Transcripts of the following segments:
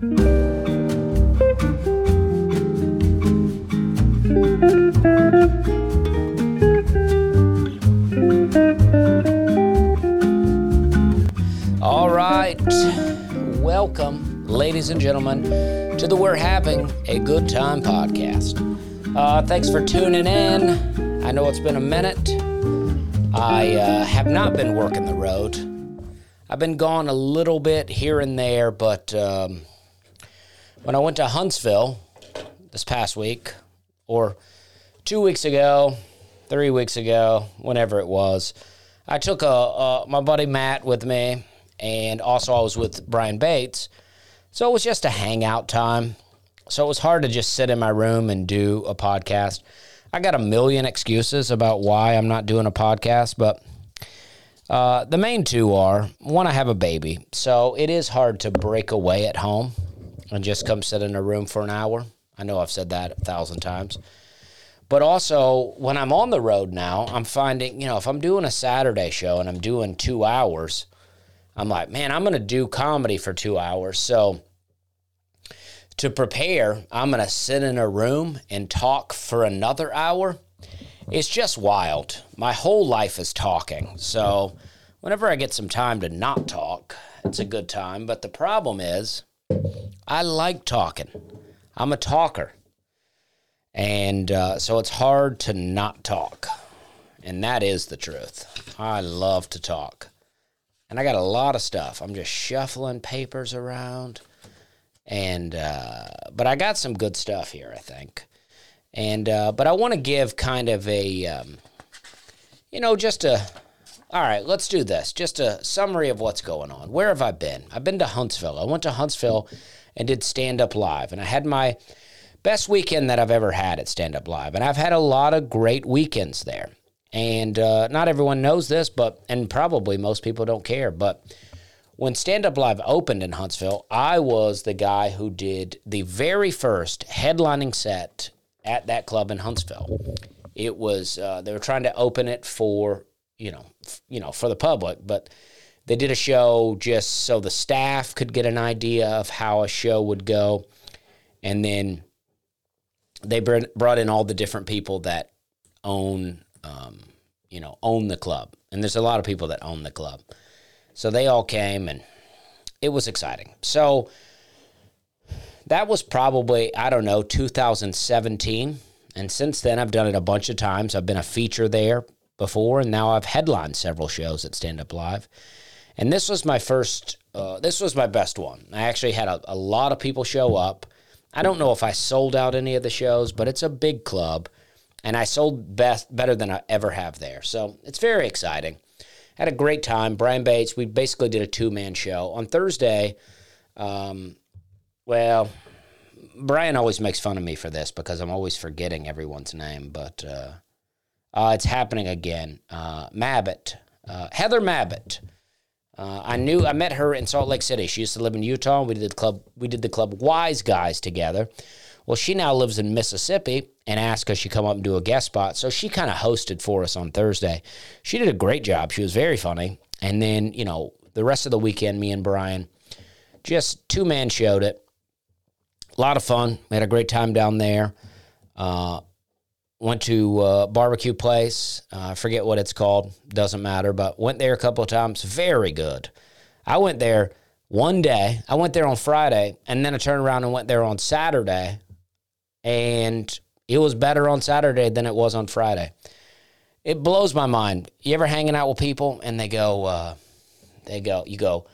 All right. Welcome, ladies and gentlemen, to the We're Having a Good Time podcast. Uh, thanks for tuning in. I know it's been a minute. I uh, have not been working the road. I've been gone a little bit here and there, but um, when I went to Huntsville this past week, or two weeks ago, three weeks ago, whenever it was, I took a, a my buddy Matt with me, and also I was with Brian Bates. So it was just a hangout time. So it was hard to just sit in my room and do a podcast. I got a million excuses about why I'm not doing a podcast, but uh, the main two are one, I have a baby. So it is hard to break away at home and just come sit in a room for an hour. I know I've said that a thousand times. But also, when I'm on the road now, I'm finding, you know, if I'm doing a Saturday show and I'm doing two hours, I'm like, man, I'm going to do comedy for two hours. So to prepare, I'm going to sit in a room and talk for another hour. It's just wild. My whole life is talking. So whenever I get some time to not talk, it's a good time. But the problem is, I like talking, I'm a talker. And uh, so it's hard to not talk. And that is the truth. I love to talk. And I got a lot of stuff. I'm just shuffling papers around. And, uh, but I got some good stuff here, I think. And, uh, but I want to give kind of a, um, you know, just a, all right, let's do this. Just a summary of what's going on. Where have I been? I've been to Huntsville. I went to Huntsville and did stand up live. And I had my, best weekend that I've ever had at Stand Up Live. And I've had a lot of great weekends there. And uh, not everyone knows this, but, and probably most people don't care, but when Stand Up Live opened in Huntsville, I was the guy who did the very first headlining set at that club in Huntsville. It was, uh, they were trying to open it for, you know, f- you know, for the public, but they did a show just so the staff could get an idea of how a show would go. And then they brought in all the different people that own, um, you know, own the club, and there's a lot of people that own the club. So they all came, and it was exciting. So that was probably I don't know 2017, and since then I've done it a bunch of times. I've been a feature there before, and now I've headlined several shows at Stand Up Live. And this was my first. Uh, this was my best one. I actually had a, a lot of people show up. I don't know if I sold out any of the shows, but it's a big club, and I sold best better than I ever have there. So it's very exciting. Had a great time. Brian Bates. We basically did a two man show on Thursday. Um, well, Brian always makes fun of me for this because I'm always forgetting everyone's name, but uh, uh, it's happening again. Uh, Mabbitt, uh, Heather Mabbitt. Uh, I knew I met her in Salt Lake City. She used to live in Utah. We did the club. We did the club Wise Guys together. Well, she now lives in Mississippi and asked us she come up and do a guest spot. So she kind of hosted for us on Thursday. She did a great job. She was very funny. And then you know the rest of the weekend, me and Brian just two man showed it. A lot of fun. We had a great time down there. Uh, went to a barbecue place. Uh, I forget what it's called. Doesn't matter. But went there a couple of times. Very good. I went there one day. I went there on Friday, and then I turned around and went there on Saturday, and it was better on Saturday than it was on Friday. It blows my mind. You ever hanging out with people and they go, uh, they go, you go,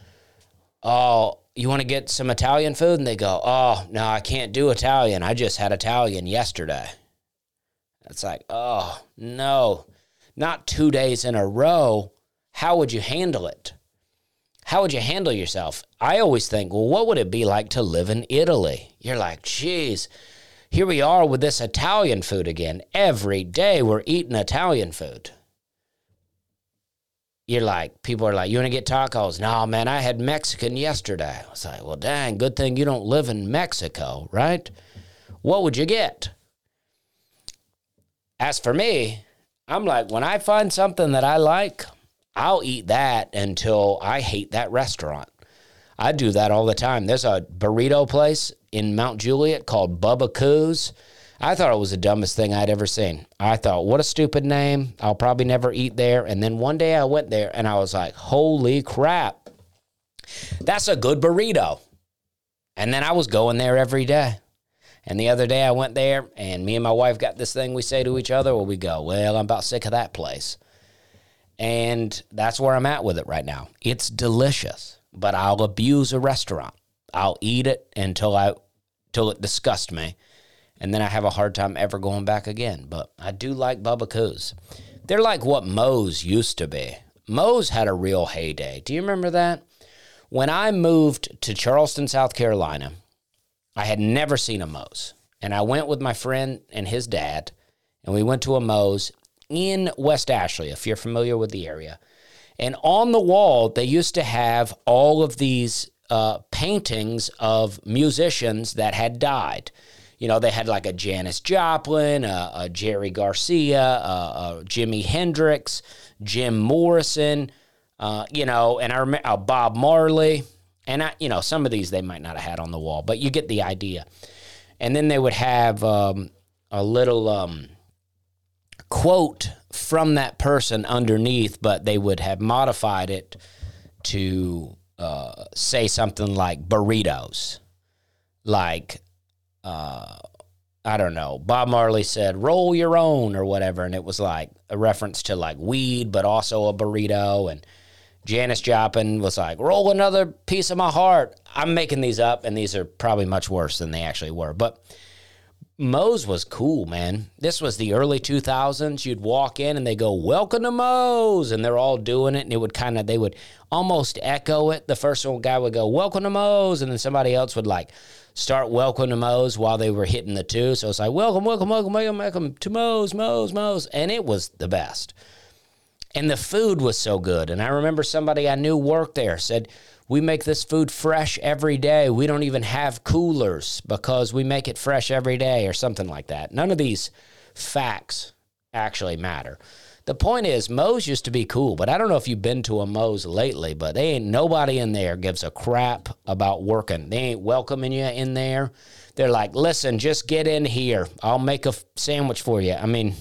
oh, you want to get some Italian food? And they go, oh, no, I can't do Italian. I just had Italian yesterday. It's like, oh, no, not two days in a row. How would you handle it? How would you handle yourself? I always think, well, what would it be like to live in Italy? You're like, geez, here we are with this Italian food again. Every day we're eating Italian food. You're like, people are like, you want to get tacos? No, man, I had Mexican yesterday. I was like, well, dang, good thing you don't live in Mexico, right? What would you get? As for me, I'm like, when I find something that I like, I'll eat that until I hate that restaurant. I do that all the time. There's a burrito place in Mount Juliet called Bubba Coos. I thought it was the dumbest thing I'd ever seen. I thought, what a stupid name. I'll probably never eat there. And then one day I went there and I was like, holy crap. That's a good burrito. And then I was going there every day. And the other day I went there and me and my wife got this thing we say to each other where we go, well, I'm about sick of that place. And that's where I'm at with it right now. It's delicious, but I'll abuse a restaurant. I'll eat it until I till it disgusts me. And then I have a hard time ever going back again. But I do like Bubba Coos. They're like what Moe's used to be. Moe's had a real heyday. Do you remember that? When I moved to Charleston, South Carolina, I had never seen a Moe's. And I went with my friend and his dad, and we went to a Moe's in West Ashley, if you're familiar with the area. And on the wall, they used to have all of these uh, paintings of musicians that had died. You know, they had like a Janis Joplin, a, a Jerry Garcia, a, a Jimi Hendrix, Jim Morrison, uh, you know, and I remember uh, Bob Marley. And I, you know, some of these they might not have had on the wall, but you get the idea. And then they would have um, a little um, quote from that person underneath, but they would have modified it to uh, say something like burritos, like uh, I don't know. Bob Marley said, "Roll your own" or whatever, and it was like a reference to like weed, but also a burrito. And Janis Joplin was like, "Roll another piece of my heart." I'm making these up, and these are probably much worse than they actually were, but Moe's was cool, man. This was the early 2000s. You'd walk in and they go, Welcome to Moe's. And they're all doing it. And it would kind of, they would almost echo it. The first one guy would go, Welcome to Moe's. And then somebody else would like start Welcome to Moe's while they were hitting the two. So it's like, Welcome, welcome, welcome, welcome, welcome to Moe's, Moe's, Moe's. And it was the best. And the food was so good. And I remember somebody I knew worked there said, we make this food fresh every day. We don't even have coolers because we make it fresh every day or something like that. None of these facts actually matter. The point is, Moe's used to be cool, but I don't know if you've been to a Moe's lately, but they ain't nobody in there gives a crap about working. They ain't welcoming you in there. They're like, listen, just get in here. I'll make a sandwich for you. I mean,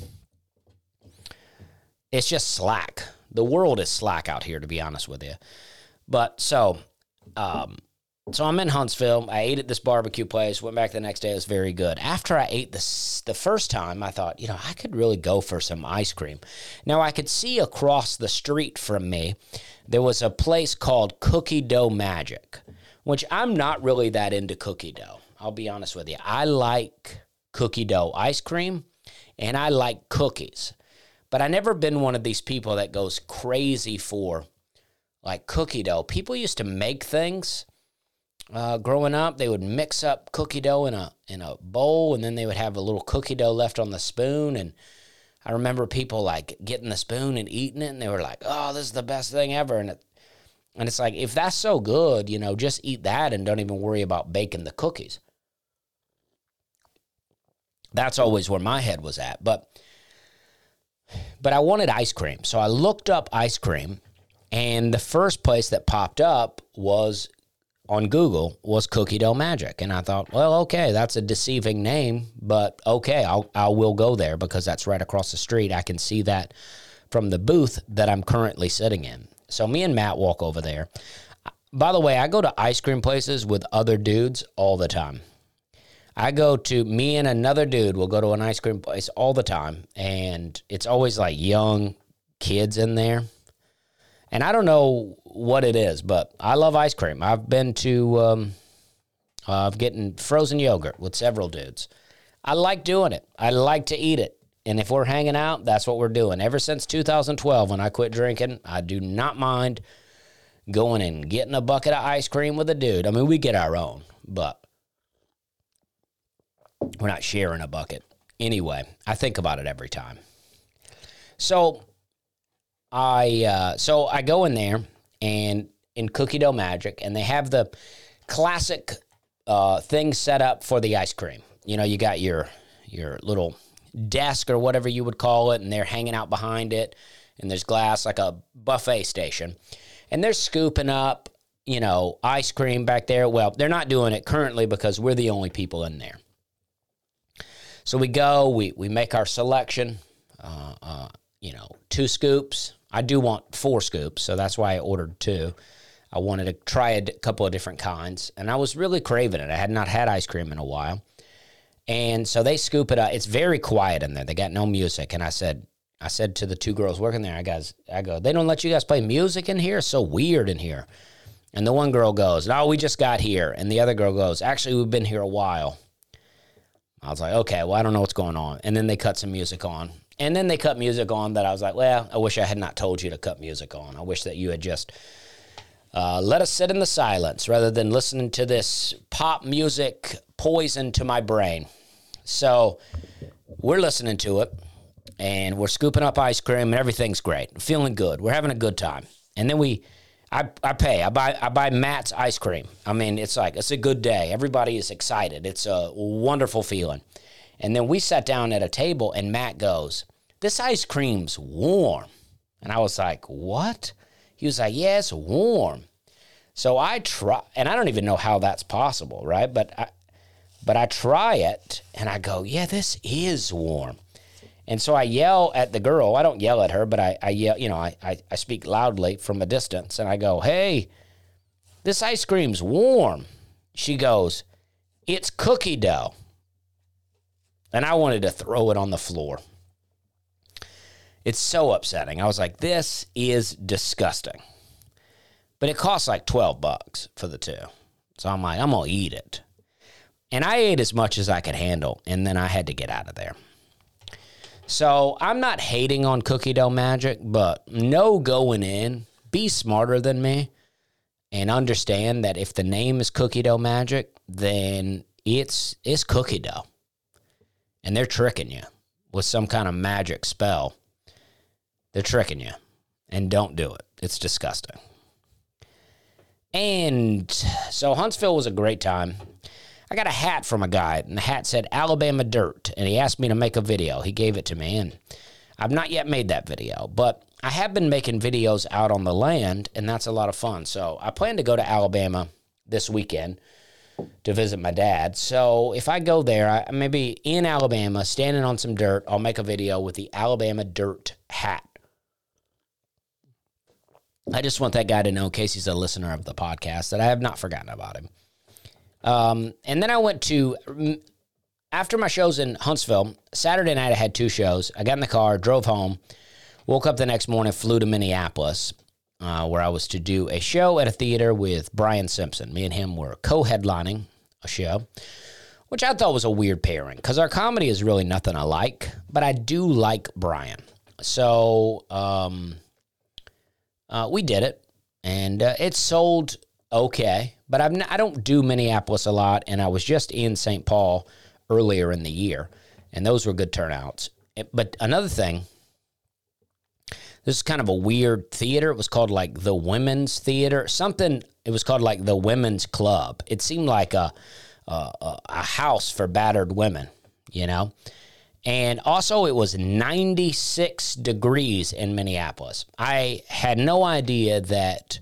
it's just slack. The world is slack out here, to be honest with you. But so, um, so I'm in Huntsville. I ate at this barbecue place. Went back the next day. It was very good. After I ate this the first time, I thought, you know, I could really go for some ice cream. Now I could see across the street from me, there was a place called Cookie Dough Magic, which I'm not really that into cookie dough. I'll be honest with you. I like cookie dough ice cream, and I like cookies, but I never been one of these people that goes crazy for like cookie dough. People used to make things uh, growing up. They would mix up cookie dough in a in a bowl, and then they would have a little cookie dough left on the spoon. And I remember people like getting the spoon and eating it, and they were like, "Oh, this is the best thing ever." And it, and it's like if that's so good, you know, just eat that and don't even worry about baking the cookies. That's always where my head was at, but but I wanted ice cream, so I looked up ice cream and the first place that popped up was on Google was Cookie Dough Magic. And I thought, well, okay, that's a deceiving name, but okay, I'll, I will go there because that's right across the street. I can see that from the booth that I'm currently sitting in. So me and Matt walk over there. By the way, I go to ice cream places with other dudes all the time. I go to me and another dude will go to an ice cream place all the time, and it's always like young kids in there and I don't know what it is, but I love ice cream. I've been to, um, uh, getting frozen yogurt with several dudes. I like doing it. I like to eat it. And if we're hanging out, that's what we're doing. Ever since 2012, when I quit drinking, I do not mind going and getting a bucket of ice cream with a dude. I mean, we get our own, but we're not sharing a bucket. Anyway, I think about it every time. So I uh, so I go in there and in Cookie Dough Magic, and they have the classic uh, thing set up for the ice cream. You know, you got your your little desk or whatever you would call it, and they're hanging out behind it, and there's glass like a buffet station, and they're scooping up you know, ice cream back there. Well, they're not doing it currently because we're the only people in there. So we go, we, we make our selection, uh, uh, you know, two scoops. I do want four scoops, so that's why I ordered two. I wanted to try a couple of different kinds, and I was really craving it. I had not had ice cream in a while. And so they scoop it up. It's very quiet in there. They got no music. And I said, I said to the two girls working there, I guys, I go, they don't let you guys play music in here. It's so weird in here. And the one girl goes, No, we just got here. And the other girl goes, Actually, we've been here a while. I was like, Okay, well, I don't know what's going on. And then they cut some music on. And then they cut music on that I was like, Well, I wish I had not told you to cut music on. I wish that you had just uh, let us sit in the silence rather than listening to this pop music poison to my brain. So we're listening to it and we're scooping up ice cream and everything's great. Feeling good. We're having a good time. And then we I, I pay. I buy I buy Matt's ice cream. I mean, it's like it's a good day. Everybody is excited. It's a wonderful feeling. And then we sat down at a table and Matt goes, This ice cream's warm. And I was like, What? He was like, Yeah, it's warm. So I try and I don't even know how that's possible, right? But I but I try it and I go, Yeah, this is warm. And so I yell at the girl. I don't yell at her, but I, I yell, you know, I, I, I speak loudly from a distance and I go, Hey, this ice cream's warm. She goes, It's cookie dough. And I wanted to throw it on the floor. It's so upsetting. I was like, This is disgusting. But it costs like 12 bucks for the two. So I'm like, I'm going to eat it. And I ate as much as I could handle. And then I had to get out of there. So I'm not hating on cookie dough magic, but no going in, be smarter than me and understand that if the name is cookie dough magic, then it's it's cookie dough. And they're tricking you with some kind of magic spell. They're tricking you. And don't do it. It's disgusting. And so Huntsville was a great time. I got a hat from a guy, and the hat said Alabama Dirt, and he asked me to make a video. He gave it to me, and I've not yet made that video, but I have been making videos out on the land, and that's a lot of fun. So I plan to go to Alabama this weekend to visit my dad. So if I go there, I maybe in Alabama, standing on some dirt, I'll make a video with the Alabama Dirt hat. I just want that guy to know, in case he's a listener of the podcast, that I have not forgotten about him. Um, and then I went to after my shows in Huntsville. Saturday night, I had two shows. I got in the car, drove home, woke up the next morning, flew to Minneapolis, uh, where I was to do a show at a theater with Brian Simpson. Me and him were co-headlining a show, which I thought was a weird pairing because our comedy is really nothing alike, but I do like Brian. So um, uh, we did it, and uh, it sold okay, but I'm not, I don't do Minneapolis a lot, and I was just in St. Paul earlier in the year, and those were good turnouts. Eh, but another thing, this is kind of a weird theater. It was called like the Women's Theater, something. It was called like the Women's Club. It seemed like a a, a house for battered women, you know. And also, it was 96 degrees in Minneapolis. I had no idea that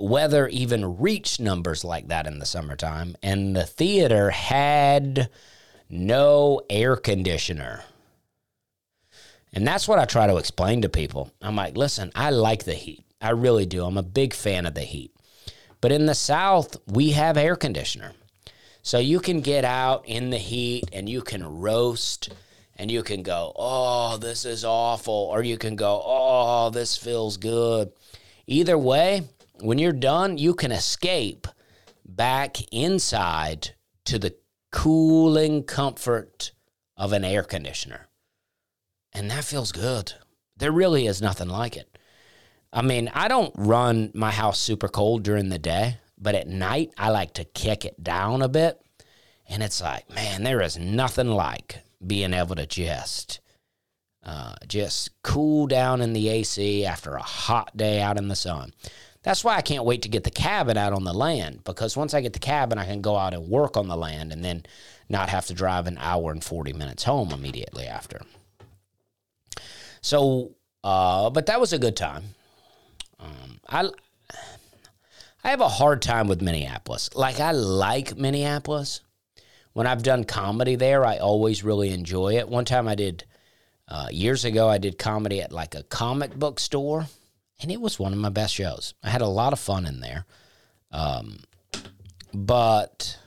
weather even reached numbers like that in the summertime. And the theater had no air conditioner. And that's what I try to explain to people. I'm like, listen, I like the heat. I really do. I'm a big fan of the heat. But in the South, we have air conditioner. So you can get out in the heat and you can roast and you can go, oh, this is awful. Or you can go, oh, this feels good. Either way, when you're done, you can escape back inside to the cooling comfort of an air conditioner. And that feels good. There really is nothing like it. I mean, I don't run my house super cold during the day, but at night I like to kick it down a bit. And it's like, man, there is nothing like being able to just uh, just cool down in the AC after a hot day out in the sun. That's why I can't wait to get the cabin out on the land because once I get the cabin, I can go out and work on the land and then not have to drive an hour and 40 minutes home immediately after. So, uh, but that was a good time. Um, I, I have a hard time with Minneapolis. Like, I like Minneapolis. When I've done comedy there, I always really enjoy it. One time I did, uh, years ago, I did comedy at like a comic book store, and it was one of my best shows. I had a lot of fun in there. Um, but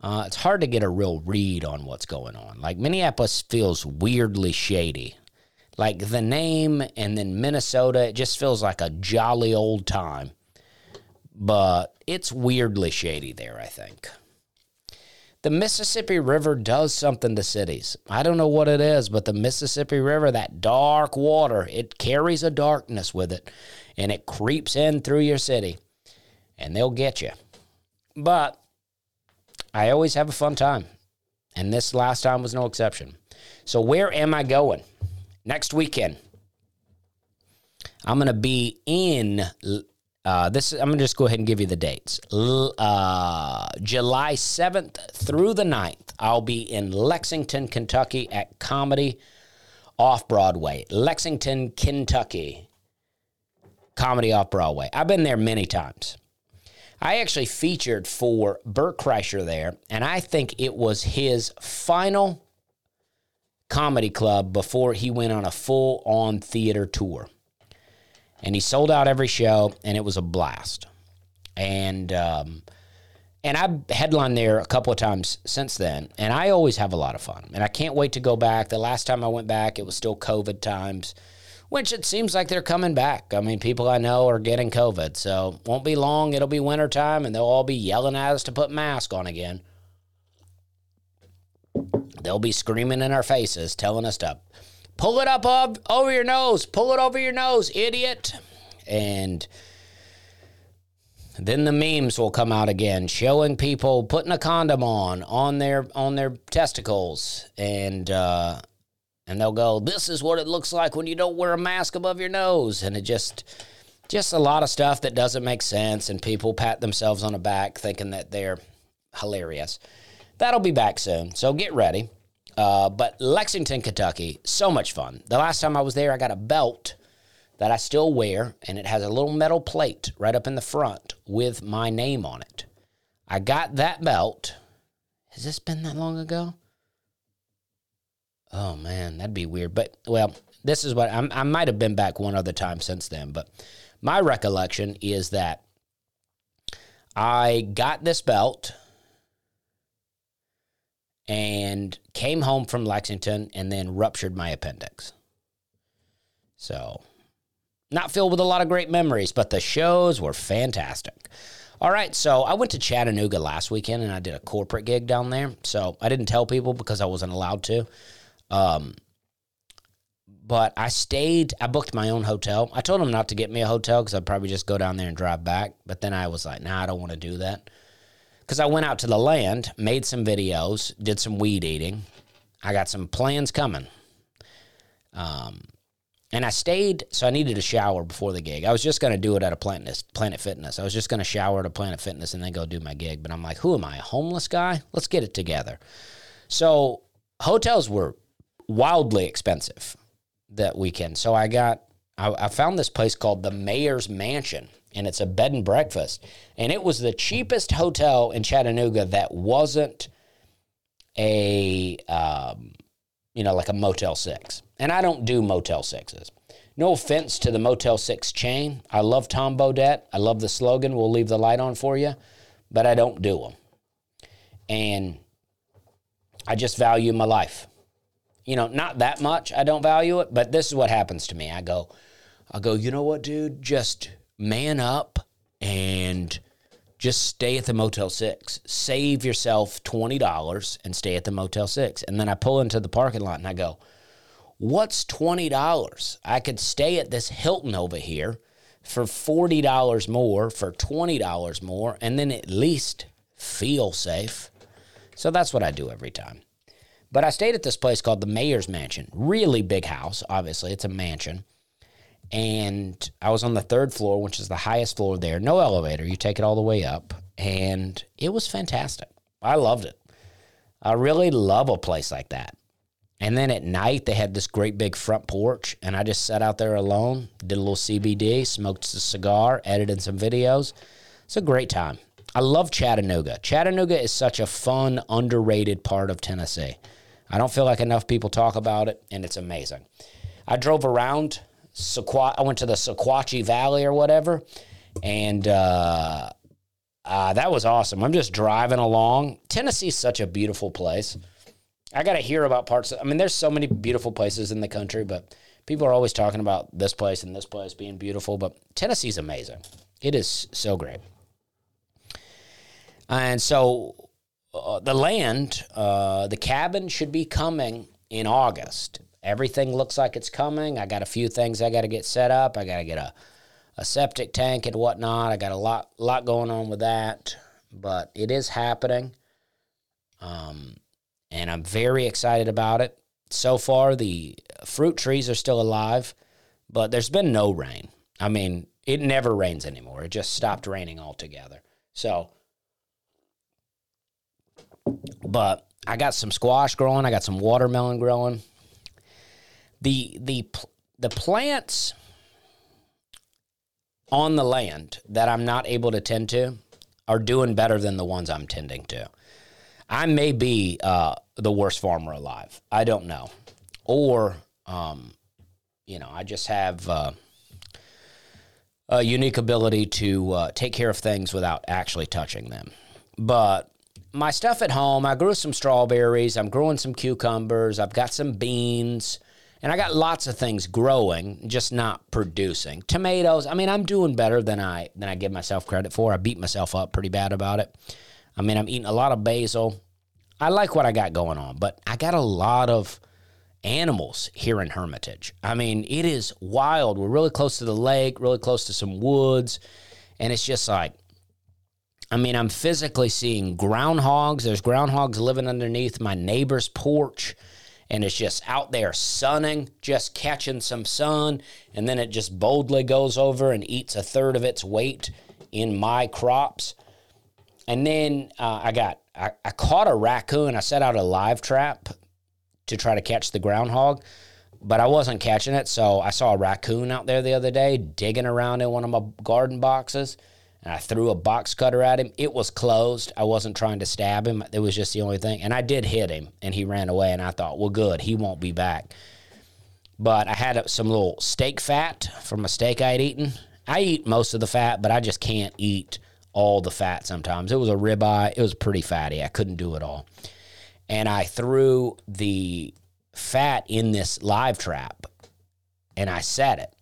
uh, it's hard to get a real read on what's going on. Like, Minneapolis feels weirdly shady. Like, the name and then Minnesota, it just feels like a jolly old time but it's weirdly shady there, I think. The Mississippi River does something to cities. I don't know what it is, but the Mississippi River, that dark water, it carries a darkness with it and it creeps in through your city and they'll get you. But I always have a fun time. And this last time was no exception. So, where am I going? Next weekend, I'm going to be in uh, this I'm gonna just go ahead and give you the dates. Uh, July 7th through the 9th, I'll be in Lexington, Kentucky at Comedy Off Broadway. Lexington, Kentucky. Comedy Off Broadway. I've been there many times. I actually featured for Bert Kreischer there, and I think it was his final comedy club before he went on a full on theater tour and he sold out every show, and it was a blast. And um, and I've headlined there a couple of times since then, and I always have a lot of fun. And I can't wait to go back. The last time I went back, it was still COVID times, which it seems like they're coming back. I mean, people I know are getting COVID, so won't be long. It'll be winter time, and they'll all be yelling at us to put masks on again. They'll be screaming in our faces, telling us to pull it up over your nose, pull it over your nose, idiot. And then the memes will come out again, showing people putting a condom on on their on their testicles, and uh, and they'll go, "This is what it looks like when you don't wear a mask above your nose," and it just just a lot of stuff that doesn't make sense, and people pat themselves on the back thinking that they're hilarious. That'll be back soon, so get ready. Uh, but Lexington, Kentucky, so much fun. The last time I was there, I got a belt that I still wear, and it has a little metal plate right up in the front with my name on it. I got that belt. Has this been that long ago? Oh man, that'd be weird. But well, this is what I'm, i might have been back one other time since then. But my recollection is that I got this belt and came home from Lexington and then ruptured my appendix. So, not filled with a lot of great memories, but the shows were fantastic. All right, so I went to Chattanooga last weekend and I did a corporate gig down there. So I didn't tell people because I wasn't allowed to. Um, but I stayed, I booked my own hotel. I told them not to get me a hotel because I'd probably just go down there and drive back. But then I was like, nah, I don't want to do that because I went out to the land, made some videos, did some weed eating. I got some plans coming. Um, and I stayed, so I needed a shower before the gig. I was just going to do it at a Planet, Planet Fitness. I was just going to shower at a Planet Fitness and then go do my gig. But I'm like, who am I, a homeless guy? Let's get it together. So hotels were wildly expensive that weekend. So I got, I, I found this place called the Mayor's Mansion and it's a bed and breakfast. And it was the cheapest hotel in Chattanooga that wasn't a, um, you know, like a Motel 6. And I don't do Motel 6s. No offense to the Motel 6 chain. I love Tom Bodett. I love the slogan, we'll leave the light on for you, but I don't do them. And I just value my life. You know, not that much. I don't value it, but this is what happens to me. I go, I go, you know what, dude? Just man up and just stay at the Motel 6. Save yourself $20 and stay at the Motel 6. And then I pull into the parking lot and I go, What's $20? I could stay at this Hilton over here for $40 more, for $20 more, and then at least feel safe. So that's what I do every time. But I stayed at this place called the Mayor's Mansion. Really big house, obviously. It's a mansion and I was on the third floor, which is the highest floor there. No elevator. You take it all the way up, and it was fantastic. I loved it. I really love a place like that. And then at night, they had this great big front porch, and I just sat out there alone, did a little CBD, smoked a cigar, edited some videos. It's a great time. I love Chattanooga. Chattanooga is such a fun, underrated part of Tennessee. I don't feel like enough people talk about it, and it's amazing. I drove around. Sequ- I went to the Sequatchie Valley or whatever, and uh, uh, that was awesome. I'm just driving along. Tennessee's such a beautiful place. I got to hear about parts. Of, I mean, there's so many beautiful places in the country, but people are always talking about this place and this place being beautiful. But Tennessee's amazing. It is so great. And so uh, the land, uh, the cabin should be coming in August. Everything looks like it's coming. I got a few things I got to get set up. I got to get a, a septic tank and whatnot. I got a lot lot going on with that, but it is happening. Um, and I'm very excited about it. So far, the fruit trees are still alive, but there's been no rain. I mean, it never rains anymore. It just stopped raining altogether. So but I got some squash growing. I got some watermelon growing. The the the plants on the land that I'm not able to tend to are doing better than the ones I'm tending to. I may be uh, the worst farmer alive. I don't know, or um, you know, I just have uh, a unique ability to uh, take care of things without actually touching them. But my stuff at home, I grew some strawberries, I'm growing some cucumbers, I've got some beans, and I got lots of things growing, just not producing. Tomatoes, I mean, I'm doing better than I than I give myself credit for. I beat myself up pretty bad about it. I mean, I'm eating a lot of basil. I like what I got going on, but I got a lot of animals here in Hermitage. I mean, it is wild. We're really close to the lake, really close to some woods, and it's just like I mean, I'm physically seeing groundhogs. There's groundhogs living underneath my neighbor's porch, and it's just out there sunning, just catching some sun, and then it just boldly goes over and eats a third of its weight in my crops. And then uh, I got I, I caught a raccoon. I set out a live trap to try to catch the groundhog, but I wasn't catching it. So I saw a raccoon out there the other day digging around in one of my garden boxes and I threw a box cutter at him. It was closed. I wasn't trying to stab him. It was just the only thing. And I did hit him, and he ran away. And I thought, well, good, he won't be back. But I had some little steak fat from a steak I had eaten. I eat most of the fat, but I just can't eat all the fat sometimes. It was a ribeye. It was pretty fatty. I couldn't do it all. And I threw the fat in this live trap, and I set it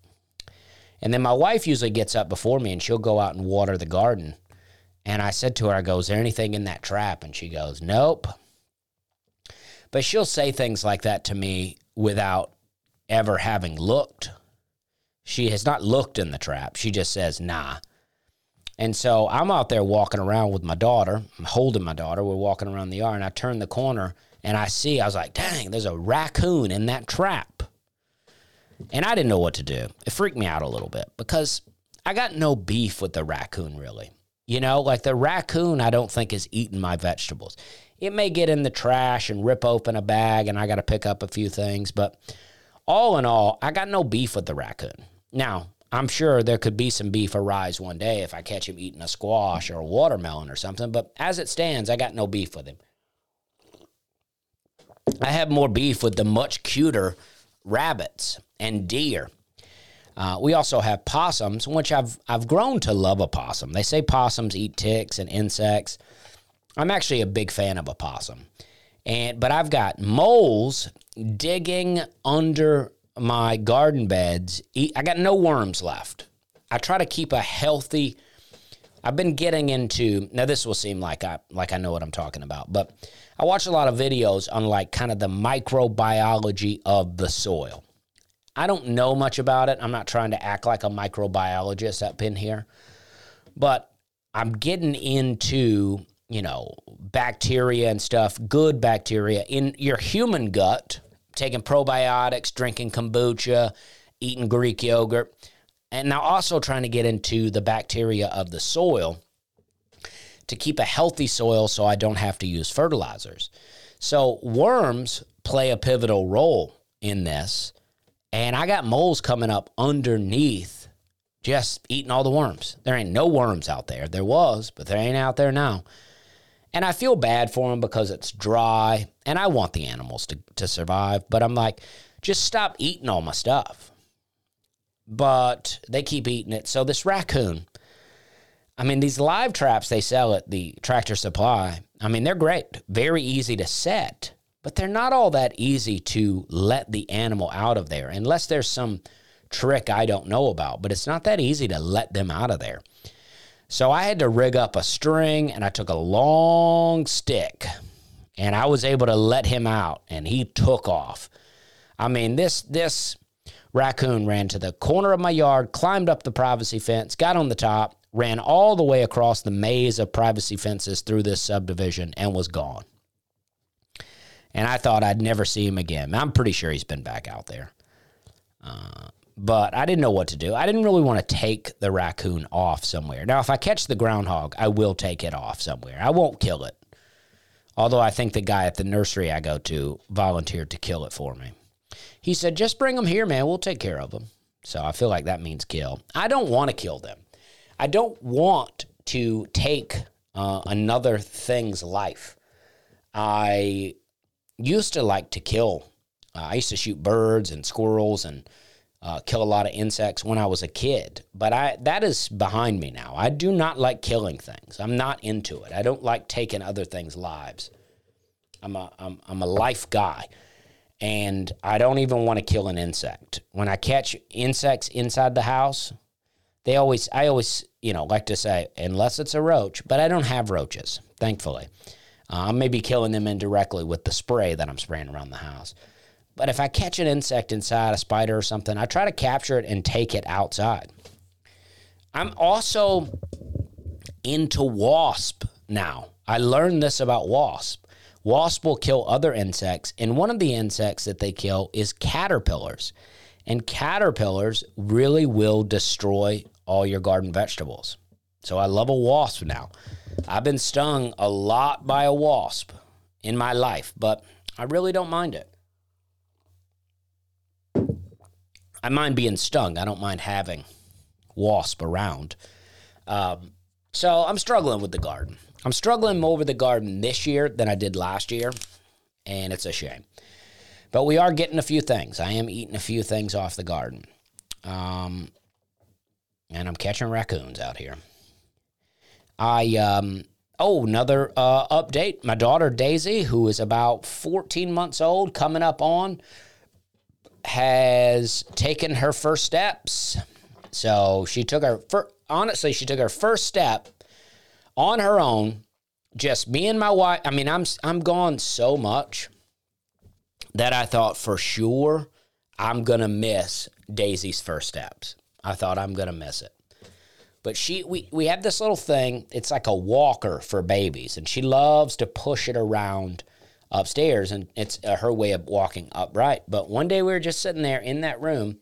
and then my wife usually gets up before me and she'll go out and water the garden. And I said to her, I go, Is there anything in that trap? And she goes, Nope. But she'll say things like that to me without ever having looked. She has not looked in the trap. She just says, Nah. And so I'm out there walking around with my daughter. I'm holding my daughter. We're walking around the yard, and I turn the corner and I see, I was like, dang, there's a raccoon in that trap. And I didn't know what to do. It freaked me out a little bit because I got no beef with the raccoon, really. You know, like the raccoon, I don't think is eating my vegetables. It may get in the trash and rip open a bag, and I got to pick up a few things. But all in all, I got no beef with the raccoon. Now, I'm sure there could be some beef arise one day if I catch him eating a squash or a watermelon or something. But as it stands, I got no beef with him. I have more beef with the much cuter rabbits and deer. Uh, we also have possums, which I've I've grown to love a possum. They say possums eat ticks and insects. I'm actually a big fan of a possum, and but I've got moles digging under my garden beds. I got no worms left. I try to keep a healthy. I've been getting into now. This will seem like I like I know what I'm talking about, but I watch a lot of videos on like kind of the microbiology of the soil. I don't know much about it. I'm not trying to act like a microbiologist up in here, but I'm getting into, you know, bacteria and stuff, good bacteria in your human gut, taking probiotics, drinking kombucha, eating Greek yogurt, and now also trying to get into the bacteria of the soil to keep a healthy soil so I don't have to use fertilizers. So worms play a pivotal role in this and I got moles coming up underneath just eating all the worms. There ain't no worms out there. There was, but there ain't out there now. And I feel bad for them because it's dry and I want the animals to, to survive. But I'm like, just stop eating all my stuff. But they keep eating it. So this raccoon, I mean, these live traps they sell at the tractor supply, I mean, they're great, very easy to set, but they're not all that easy to let the animal out of there unless there's some trick I don't know about. But it's not that easy to let them out of there. So I had to rig up a string and I took a long stick and I was able to let him out and he took off. I mean, this this raccoon ran to the corner of my yard, climbed up the privacy fence, got on the top, ran all the way across the maze of privacy fences through this subdivision and was gone. And I thought I'd never see him again. I'm pretty sure he's been back out there. Uh, but I didn't know what to do. I didn't really want to take the raccoon off somewhere. Now, if I catch the groundhog, I will take it off somewhere. I won't kill it. Although I think the guy at the nursery I go to volunteered to kill it for me. He said, just bring them here, man. We'll take care of them. So I feel like that means kill. I don't want to kill them. I don't want to take uh, another thing's life. I used to like to kill. Uh, I used to shoot birds and squirrels and uh, kill a lot of insects when I was a kid, but I that is behind me now. I do not like killing things. I'm not into it. I don't like taking other things' lives. I'm a I'm, I'm a life guy, and I don't even want to kill an insect. When I catch insects inside the house, they always I always you know like to say unless it's a roach, but I don't have roaches, thankfully. Uh, I may be killing them indirectly with the spray that I'm spraying around the house. But if I catch an insect inside, a spider or something, I try to capture it and take it outside. I'm also into wasp now. I learned this about wasp. Wasp will kill other insects, and one of the insects that they kill is caterpillars. And caterpillars really will destroy all your garden vegetables. So I love a wasp now. I've been stung a lot by a wasp in my life, but I really don't mind it. I mind being stung. I don't mind having wasp around. Um, so I'm struggling with the garden. I'm struggling more with the garden this year than I did last year, and it's a shame. But we are getting a few things. I am eating a few things off the garden. Um, and I'm catching raccoons out here. I um, oh another uh, update. My daughter Daisy, who is about 14 months old, coming up on has taken her first steps. So she took her first, honestly, she took her first step on her own. Just me and my wife. I mean, I'm I'm gone so much that I thought for sure I'm gonna miss Daisy's first steps. I thought I'm gonna miss it. But she we we have this little thing, it's like a walker for babies, and she loves to push it around upstairs, and it's uh, her way of walking upright. But one day we were just sitting there in that room,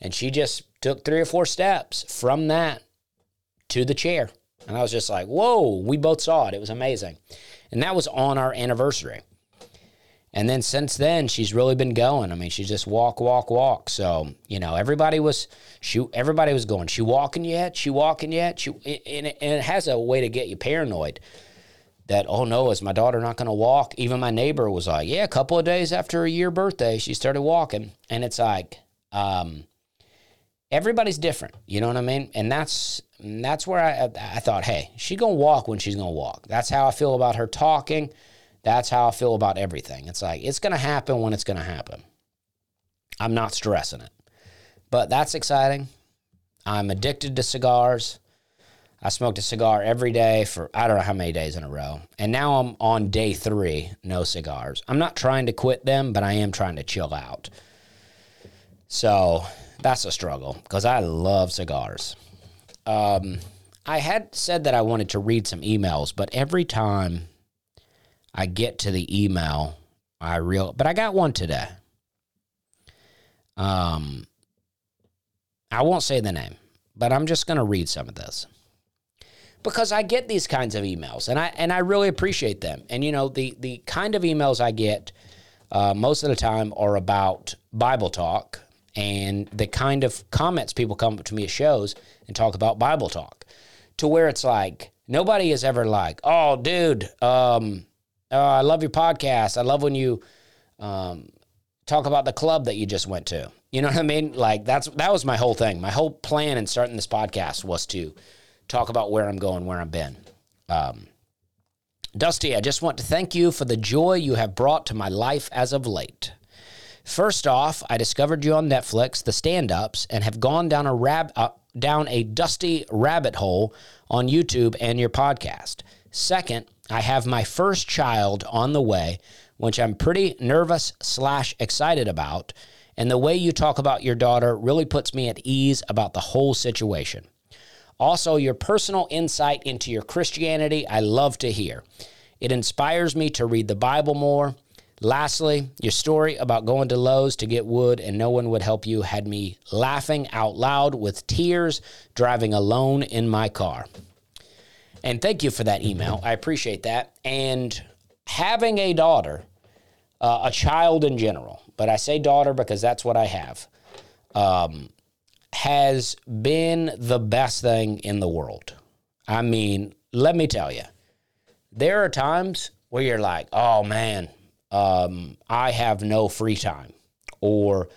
and she just took three or four steps from that to the chair. And I was just like, whoa, we both saw it. It was amazing. And that was on our anniversary. And then since then, she's really been going. I mean, she just walk, walk, walk. So you know, everybody was she. Everybody was going. She walking yet? She walking yet? She and it, and it has a way to get you paranoid that oh no is my daughter not going to walk even my neighbor was like yeah a couple of days after a year birthday she started walking and it's like um, everybody's different you know what i mean and that's that's where i i thought hey she going to walk when she's going to walk that's how i feel about her talking that's how i feel about everything it's like it's going to happen when it's going to happen i'm not stressing it but that's exciting i'm addicted to cigars I smoked a cigar every day for I don't know how many days in a row. And now I'm on day three, no cigars. I'm not trying to quit them, but I am trying to chill out. So that's a struggle because I love cigars. Um, I had said that I wanted to read some emails, but every time I get to the email, I real but I got one today. Um, I won't say the name, but I'm just going to read some of this because I get these kinds of emails and I and I really appreciate them. And you know the the kind of emails I get uh, most of the time are about Bible talk and the kind of comments people come up to me at shows and talk about Bible talk, to where it's like nobody is ever like, "Oh, dude, um, uh, I love your podcast. I love when you um, talk about the club that you just went to." You know what I mean? Like that's that was my whole thing. My whole plan in starting this podcast was to talk about where I'm going, where I've been. Um, Dusty, I just want to thank you for the joy you have brought to my life as of late. First off, I discovered you on Netflix, The Stand Ups, and have gone down a rab- uh, down a dusty rabbit hole on YouTube and your podcast. Second, I have my first child on the way, which I'm pretty nervous slash excited about. And the way you talk about your daughter really puts me at ease about the whole situation. Also, your personal insight into your Christianity, I love to hear. It inspires me to read the Bible more. Lastly, your story about going to Lowe's to get wood and no one would help you had me laughing out loud with tears driving alone in my car. And thank you for that email. I appreciate that. And having a daughter, uh, a child in general, but I say daughter because that's what I have. Um, has been the best thing in the world. I mean, let me tell you, there are times where you're like, oh man, um, I have no free time. Or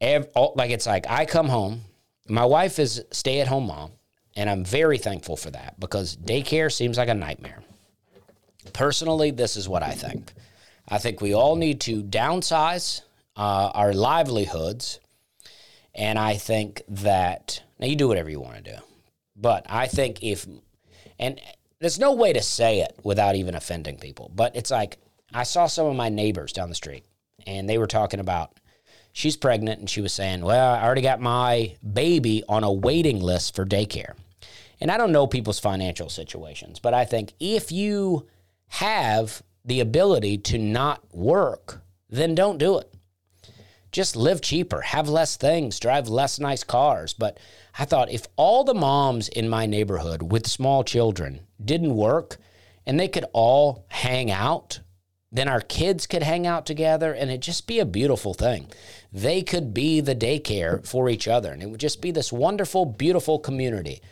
ev- like it's like I come home, my wife is stay at home mom, and I'm very thankful for that because daycare seems like a nightmare. Personally, this is what I think. I think we all need to downsize uh, our livelihoods and I think that now you do whatever you want to do, but I think if and there's no way to say it without even offending people, but it's like I saw some of my neighbors down the street and they were talking about she's pregnant and she was saying, "Well, I already got my baby on a waiting list for daycare." And I don't know people's financial situations, but I think if you have the ability to not work, then don't do it just live cheaper, have less things, drive less nice cars. But I thought if all the moms in my neighborhood with small children didn't work and they could all hang out, then our kids could hang out together and it'd just be a beautiful thing. They could be the daycare for each other and it would just be this wonderful, beautiful community.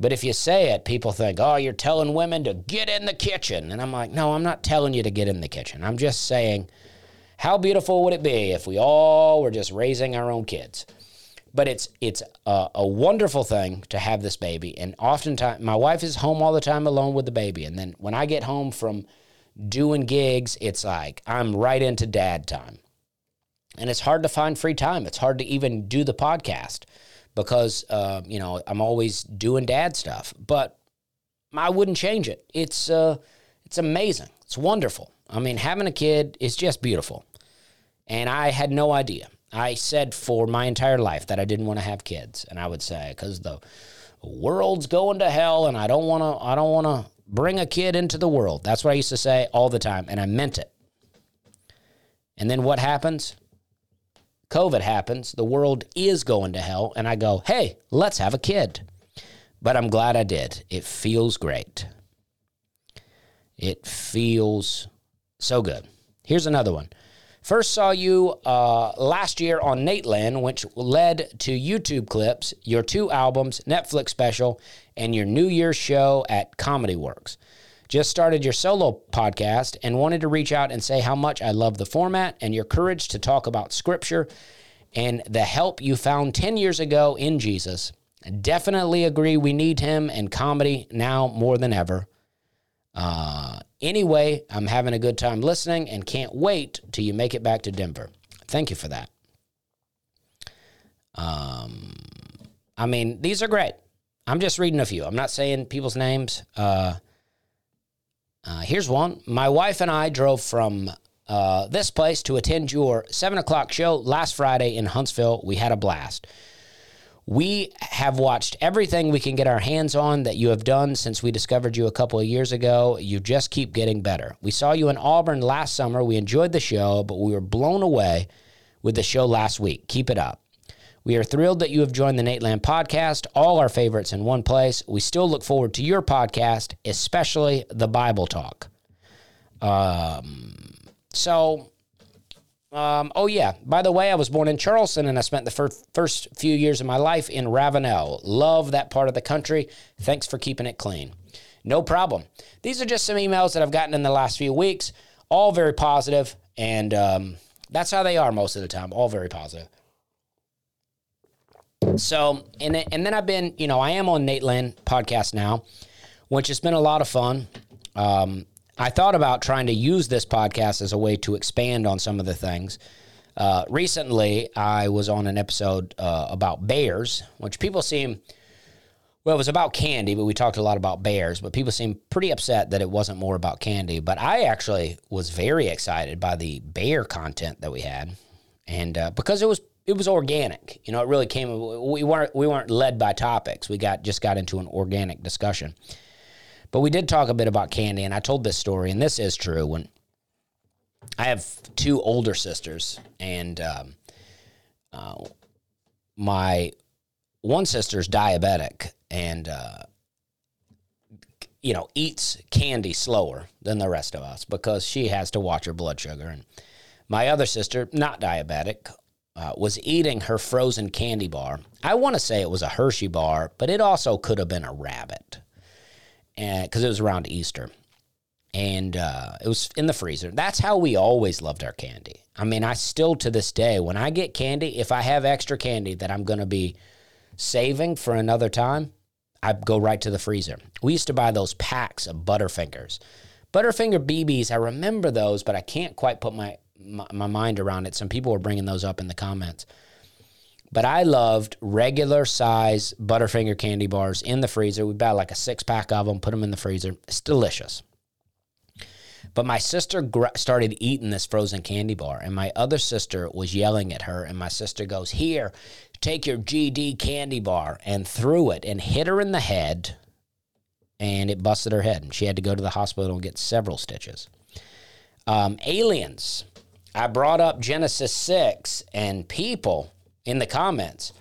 But if you say it, people think, oh, you're telling women to get in the kitchen. And I'm like, no, I'm not telling you to get in the kitchen. I'm just saying, how beautiful would it be if we all were just raising our own kids? But it's it's a, a wonderful thing to have this baby, and oftentimes my wife is home all the time alone with the baby, and then when I get home from doing gigs, it's like I'm right into dad time, and it's hard to find free time. It's hard to even do the podcast because uh, you know I'm always doing dad stuff, but I wouldn't change it. It's uh, it's amazing. It's wonderful. I mean, having a kid is just beautiful. And I had no idea. I said for my entire life that I didn't want to have kids, and I would say because the world's going to hell, and I don't want to. I don't want to bring a kid into the world. That's what I used to say all the time, and I meant it. And then what happens? COVID happens. The world is going to hell, and I go, "Hey, let's have a kid." But I'm glad I did. It feels great. It feels so good. Here's another one. First saw you uh, last year on Nateland, which led to YouTube clips, your two albums, Netflix special, and your New Year's show at Comedy Works. Just started your solo podcast and wanted to reach out and say how much I love the format and your courage to talk about scripture and the help you found 10 years ago in Jesus. Definitely agree we need him and comedy now more than ever. Uh, anyway, I'm having a good time listening and can't wait till you make it back to Denver. Thank you for that. Um, I mean, these are great. I'm just reading a few. I'm not saying people's names. Uh, uh, here's one. My wife and I drove from uh, this place to attend your seven o'clock show last Friday in Huntsville. We had a blast. We have watched everything we can get our hands on that you have done since we discovered you a couple of years ago. You just keep getting better. We saw you in Auburn last summer. We enjoyed the show, but we were blown away with the show last week. Keep it up. We are thrilled that you have joined the Nate Nateland podcast, all our favorites in one place. We still look forward to your podcast, especially the Bible Talk. Um, so, Um, oh, yeah. By the way, I was born in Charleston and I spent the fir- first few years of my life in Ravenel. Love that part of the country. Thanks for keeping it clean. No problem. These are just some emails that I've gotten in the last few weeks, all very positive, and um, that's how they are most of the time, all very positive. So, and, and then I've been, you know, I am on Nate Land podcast now, which has been a lot of fun. Um, I thought about trying to use this podcast as a way to expand on some of the things. Uh, recently, I was on an episode uh, about bears, which people seem, well, it was about candy, but we talked a lot about bears, but people seem pretty upset that it wasn't more about candy. But I actually was very excited by the bear content that we had. And uh, because it was it was organic, you know, it really came. We weren't we weren't led by topics. We got just got into an organic discussion. But we did talk a bit about candy, and I told this story, and this is true. When I have two older sisters, and um, uh, my one sister's diabetic, and uh, you know eats candy slower than the rest of us because she has to watch her blood sugar. And my other sister, not diabetic, uh, was eating her frozen candy bar. I want to say it was a Hershey bar, but it also could have been a rabbit because it was around Easter. And uh, it was in the freezer. That's how we always loved our candy. I mean, I still to this day, when I get candy, if I have extra candy that I'm going to be saving for another time, I go right to the freezer. We used to buy those packs of Butterfingers. Butterfinger BBs, I remember those, but I can't quite put my, my, my mind around it. Some people were bringing those up in the comments. But I loved regular size Butterfinger candy bars in the freezer. We bought like a six pack of them, put them in the freezer. It's delicious. But my sister gr- started eating this frozen candy bar, and my other sister was yelling at her. And my sister goes, Here, take your GD candy bar, and threw it and hit her in the head. And it busted her head. And she had to go to the hospital and get several stitches. Um, aliens. I brought up Genesis 6, and people in the comments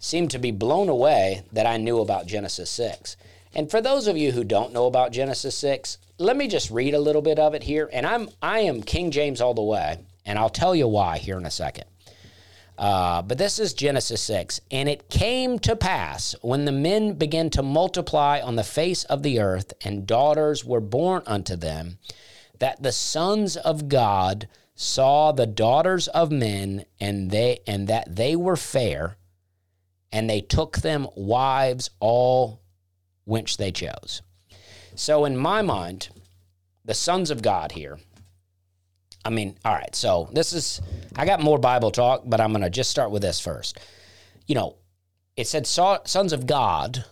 seemed to be blown away that I knew about Genesis 6. And for those of you who don't know about Genesis 6, let me just read a little bit of it here. And I'm I am King James all the way, and I'll tell you why here in a second. Uh, but this is Genesis 6. And it came to pass when the men began to multiply on the face of the earth, and daughters were born unto them, that the sons of God saw the daughters of men and they and that they were fair and they took them wives all which they chose. So in my mind the sons of god here i mean all right so this is i got more bible talk but i'm going to just start with this first. You know it said sons of god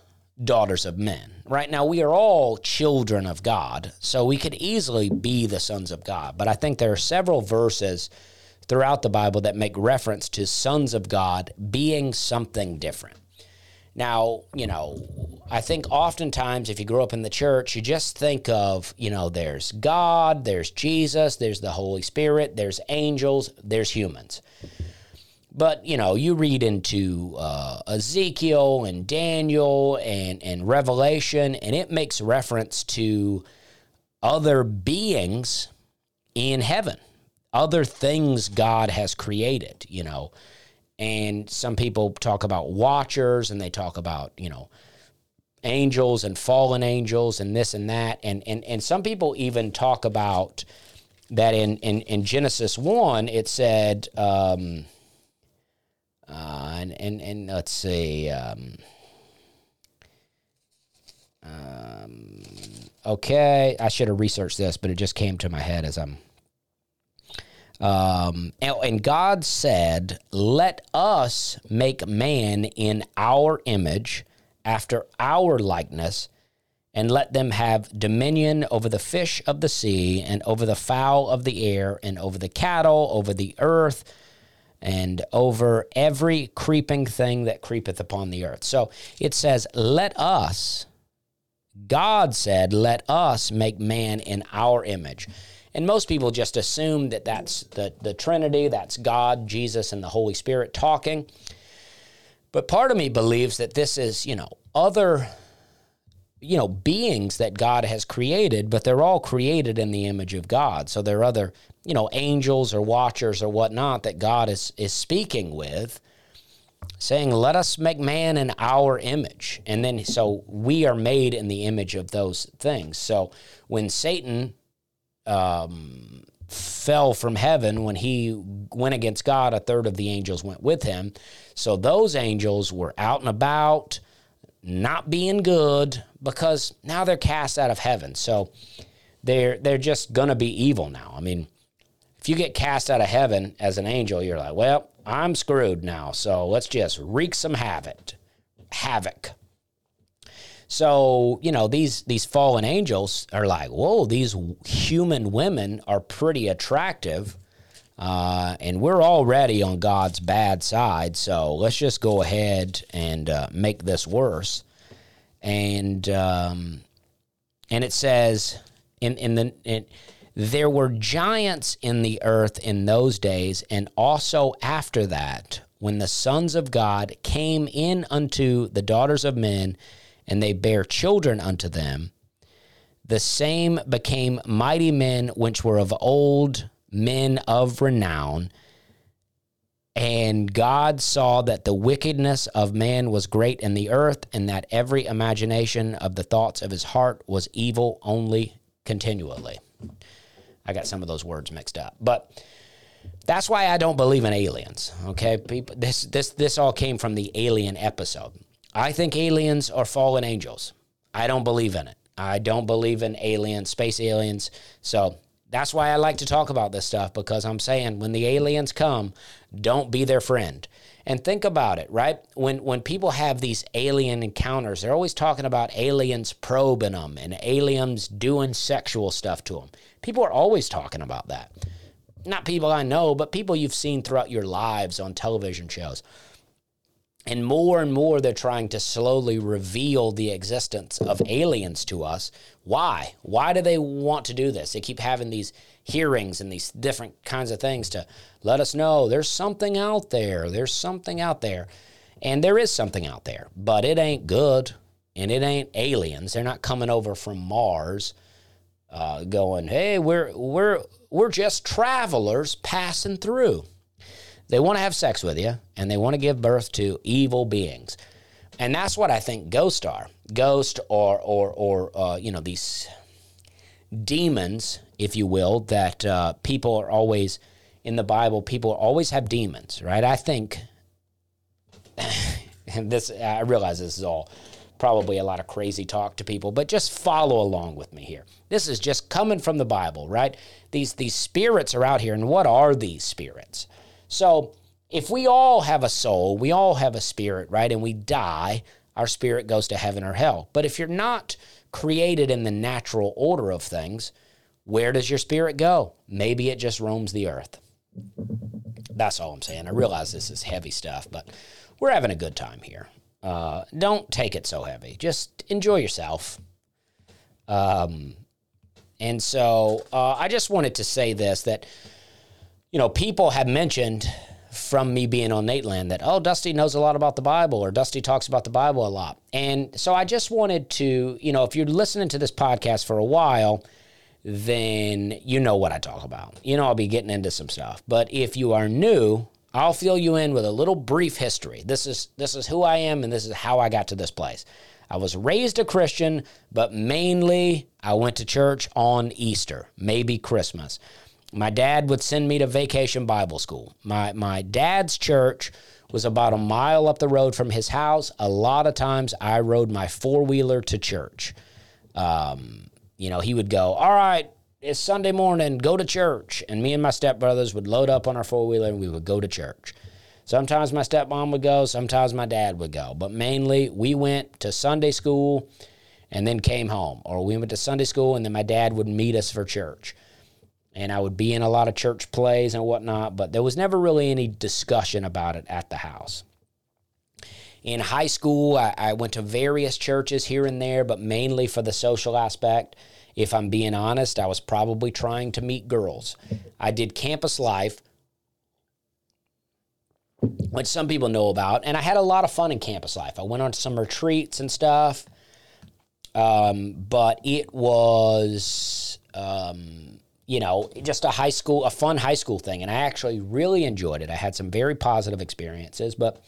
daughters of men. Right now, we are all children of God, so we could easily be the sons of God. But I think there are several verses throughout the Bible that make reference to sons of God being something different. Now, you know, I think oftentimes if you grow up in the church, you just think of, you know, there's God, there's Jesus, there's the Holy Spirit, there's angels, there's humans. But you know, you read into uh, Ezekiel and Daniel and and Revelation, and it makes reference to other beings in heaven, other things God has created. You know, and some people talk about watchers, and they talk about you know angels and fallen angels and this and that, and and and some people even talk about that in in, in Genesis one, it said. Um, uh, and, and, and let's see. Um, um, okay, I should have researched this, but it just came to my head as I'm. Um, and, and God said, Let us make man in our image, after our likeness, and let them have dominion over the fish of the sea, and over the fowl of the air, and over the cattle, over the earth and over every creeping thing that creepeth upon the earth. So it says, Let us, God said, Let us make man in our image. And most people just assume that that's the, the Trinity, that's God, Jesus, and the Holy Spirit talking. But part of me believes that this is, you know, other you know, beings that God has created, but they're all created in the image of God. So there are other, you know, angels or watchers or whatnot that God is is speaking with, saying, "Let us make man in our image." And then so we are made in the image of those things. So when Satan um, fell from heaven when he went against God, a third of the angels went with him. So those angels were out and about, not being good, because now they're cast out of heaven. So they're they're just gonna be evil now. I mean, if you get cast out of heaven as an angel, you're like, well, I'm screwed now. So let's just wreak some havoc. Havoc. So, you know, these these fallen angels are like, whoa, these human women are pretty attractive. Uh, and we're already on God's bad side, so let's just go ahead and uh, make this worse. And um, and it says in in the in, there were giants in the earth in those days, and also after that, when the sons of God came in unto the daughters of men and they bare children unto them, the same became mighty men which were of old, men of renown. And God saw that the wickedness of man was great in the earth, and that every imagination of the thoughts of his heart was evil only continually. I got some of those words mixed up. But that's why I don't believe in aliens. Okay, people this this this all came from the alien episode. I think aliens are fallen angels. I don't believe in it. I don't believe in aliens, space aliens. So that's why I like to talk about this stuff because I'm saying when the aliens come, don't be their friend. And think about it, right? When when people have these alien encounters, they're always talking about aliens probing them and aliens doing sexual stuff to them. People are always talking about that. Not people I know, but people you've seen throughout your lives on television shows. And more and more, they're trying to slowly reveal the existence of aliens to us. Why? Why do they want to do this? They keep having these hearings and these different kinds of things to let us know there's something out there. There's something out there. And there is something out there, but it ain't good and it ain't aliens. They're not coming over from Mars uh, going, hey, we're, we're, we're just travelers passing through. They want to have sex with you and they want to give birth to evil beings. And that's what I think ghosts are. Ghost or, or, or uh, you know, these demons, if you will, that uh, people are always, in the Bible, people always have demons, right? I think, and this, I realize this is all probably a lot of crazy talk to people, but just follow along with me here. This is just coming from the Bible, right? These, these spirits are out here, and what are these spirits? So if we all have a soul, we all have a spirit, right? And we die, our spirit goes to heaven or hell. But if you're not created in the natural order of things, where does your spirit go? Maybe it just roams the earth. That's all I'm saying. I realize this is heavy stuff, but we're having a good time here. Uh, don't take it so heavy. Just enjoy yourself. Um, and so uh, I just wanted to say this that you know, people have mentioned from me being on Nateland that, oh, Dusty knows a lot about the Bible or Dusty talks about the Bible a lot. And so I just wanted to, you know, if you're listening to this podcast for a while, then you know what I talk about. You know, I'll be getting into some stuff. But if you are new, I'll fill you in with a little brief history. This is this is who I am and this is how I got to this place. I was raised a Christian, but mainly I went to church on Easter, maybe Christmas. My dad would send me to vacation Bible school. My, my dad's church was about a mile up the road from his house. A lot of times I rode my four wheeler to church. Um, you know, he would go, All right, it's Sunday morning, go to church. And me and my stepbrothers would load up on our four wheeler and we would go to church. Sometimes my stepmom would go, sometimes my dad would go. But mainly we went to Sunday school and then came home. Or we went to Sunday school and then my dad would meet us for church and I would be in a lot of church plays and whatnot, but there was never really any discussion about it at the house. In high school, I, I, went to various churches here and there, but mainly for the social aspect. If I'm being honest, I was probably trying to meet girls. I did campus life, which some people know about, and I had a lot of fun in campus life. I went on some retreats and stuff. um, but it was, um, you know, just a high school, a fun high school thing. And I actually really enjoyed it. I had some very positive experiences, but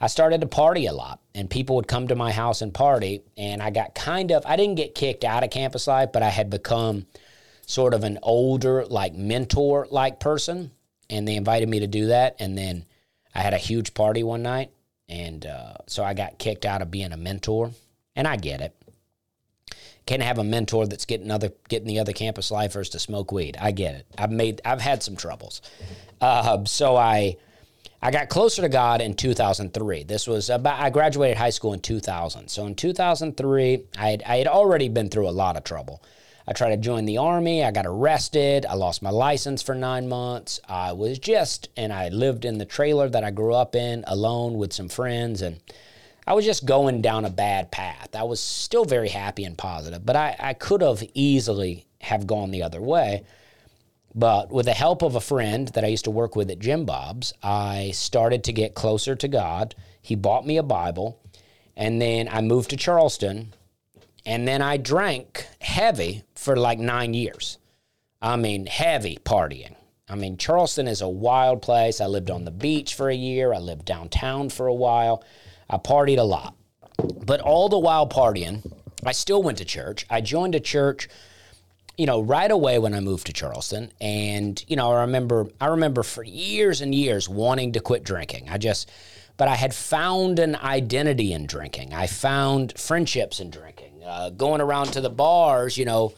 I started to party a lot. And people would come to my house and party. And I got kind of, I didn't get kicked out of campus life, but I had become sort of an older, like mentor like person. And they invited me to do that. And then I had a huge party one night. And uh, so I got kicked out of being a mentor. And I get it. Can't have a mentor that's getting other getting the other campus lifers to smoke weed. I get it. I've made I've had some troubles. Uh, so I I got closer to God in 2003. This was about I graduated high school in 2000. So in 2003, I I had already been through a lot of trouble. I tried to join the army. I got arrested. I lost my license for nine months. I was just, and I lived in the trailer that I grew up in alone with some friends. And I was just going down a bad path. I was still very happy and positive, but I, I could have easily have gone the other way. But with the help of a friend that I used to work with at Jim Bob's, I started to get closer to God. He bought me a Bible, and then I moved to Charleston and then I drank heavy for like nine years. I mean, heavy partying. I mean, Charleston is a wild place. I lived on the beach for a year. I lived downtown for a while. I partied a lot. But all the while partying, I still went to church. I joined a church, you know, right away when I moved to Charleston. And, you know, I remember I remember for years and years wanting to quit drinking. I just but I had found an identity in drinking. I found friendships in drinking uh, going around to the bars, you know,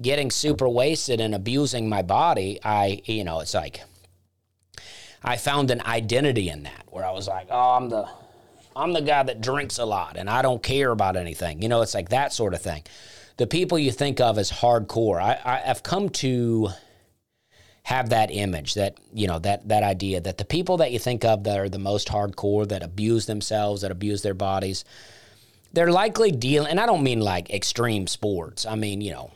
getting super wasted and abusing my body, I, you know, it's like I found an identity in that where I was like, oh, I'm the, I'm the guy that drinks a lot and I don't care about anything. You know, it's like that sort of thing. The people you think of as hardcore, I, I, I've come to have that image that you know that that idea that the people that you think of that are the most hardcore that abuse themselves that abuse their bodies they're likely dealing, and I don't mean like extreme sports. I mean, you know,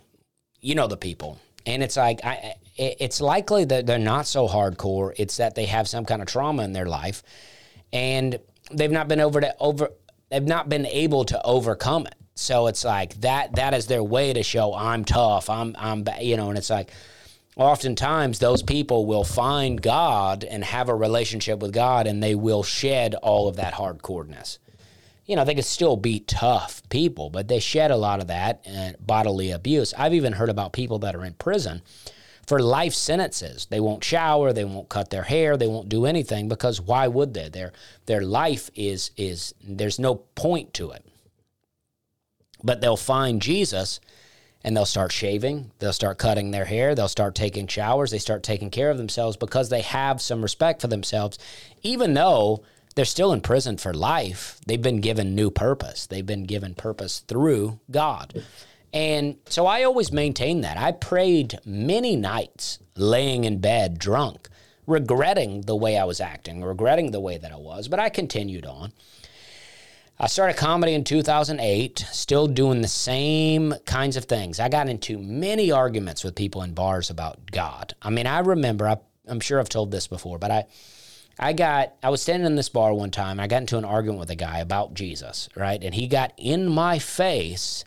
you know the people, and it's like I, it's likely that they're not so hardcore. It's that they have some kind of trauma in their life, and they've not been over to over. They've not been able to overcome it. So it's like that. That is their way to show I'm tough. I'm I'm you know, and it's like oftentimes those people will find God and have a relationship with God, and they will shed all of that hardcoreness you know, they could still be tough people, but they shed a lot of that and bodily abuse. I've even heard about people that are in prison for life sentences. They won't shower, they won't cut their hair, they won't do anything because why would they? Their their life is is there's no point to it. But they'll find Jesus and they'll start shaving, they'll start cutting their hair, they'll start taking showers, they start taking care of themselves because they have some respect for themselves even though they're still in prison for life. They've been given new purpose. They've been given purpose through God. And so I always maintained that. I prayed many nights laying in bed drunk, regretting the way I was acting, regretting the way that I was, but I continued on. I started comedy in 2008, still doing the same kinds of things. I got into many arguments with people in bars about God. I mean, I remember, I, am sure I've told this before, but I, I got, I was standing in this bar one time. and I got into an argument with a guy about Jesus, right? And he got in my face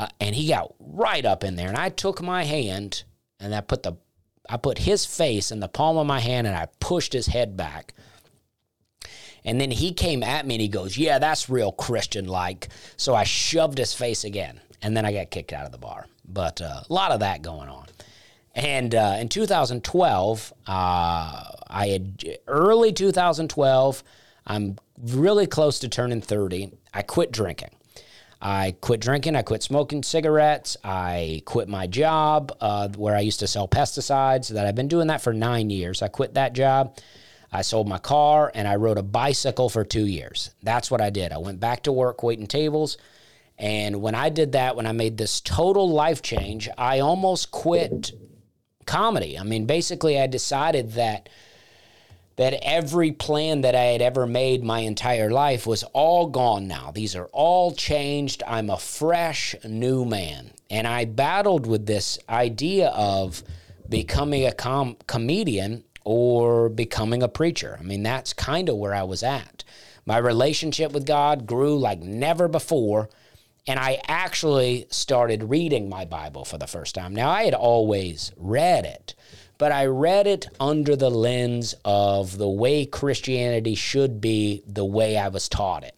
uh, and he got right up in there. And I took my hand and I put the, I put his face in the palm of my hand and I pushed his head back. And then he came at me and he goes, Yeah, that's real Christian like. So I shoved his face again. And then I got kicked out of the bar. But uh, a lot of that going on. And uh, in 2012, uh, I had early 2012. I'm really close to turning 30. I quit drinking. I quit drinking. I quit smoking cigarettes. I quit my job uh, where I used to sell pesticides. That I've been doing that for nine years. I quit that job. I sold my car and I rode a bicycle for two years. That's what I did. I went back to work waiting tables. And when I did that, when I made this total life change, I almost quit comedy. I mean, basically, I decided that that every plan that I had ever made my entire life was all gone now. These are all changed. I'm a fresh new man. And I battled with this idea of becoming a com- comedian or becoming a preacher. I mean, that's kind of where I was at. My relationship with God grew like never before. and I actually started reading my Bible for the first time. Now, I had always read it, but I read it under the lens of the way Christianity should be, the way I was taught it.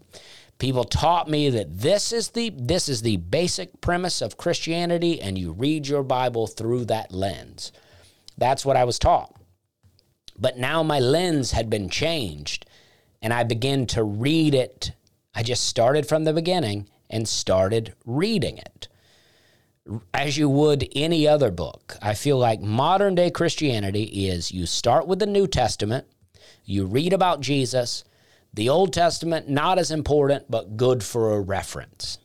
People taught me that this is the this is the basic premise of Christianity and you read your Bible through that lens. That's what I was taught. But now my lens had been changed and I began to read it. I just started from the beginning and started reading it as you would any other book. I feel like modern day Christianity is you start with the New Testament, you read about Jesus, the Old Testament, not as important, but good for a reference.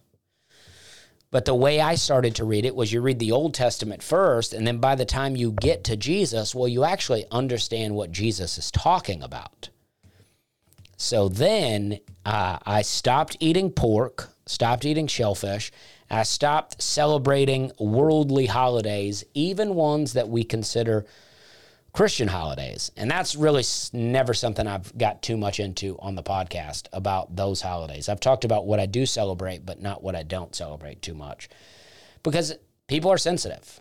But the way I started to read it was you read the Old Testament first, and then by the time you get to Jesus, well, you actually understand what Jesus is talking about. So then uh, I stopped eating pork, stopped eating shellfish. I stopped celebrating worldly holidays, even ones that we consider Christian holidays. And that's really never something I've got too much into on the podcast about those holidays. I've talked about what I do celebrate, but not what I don't celebrate too much because people are sensitive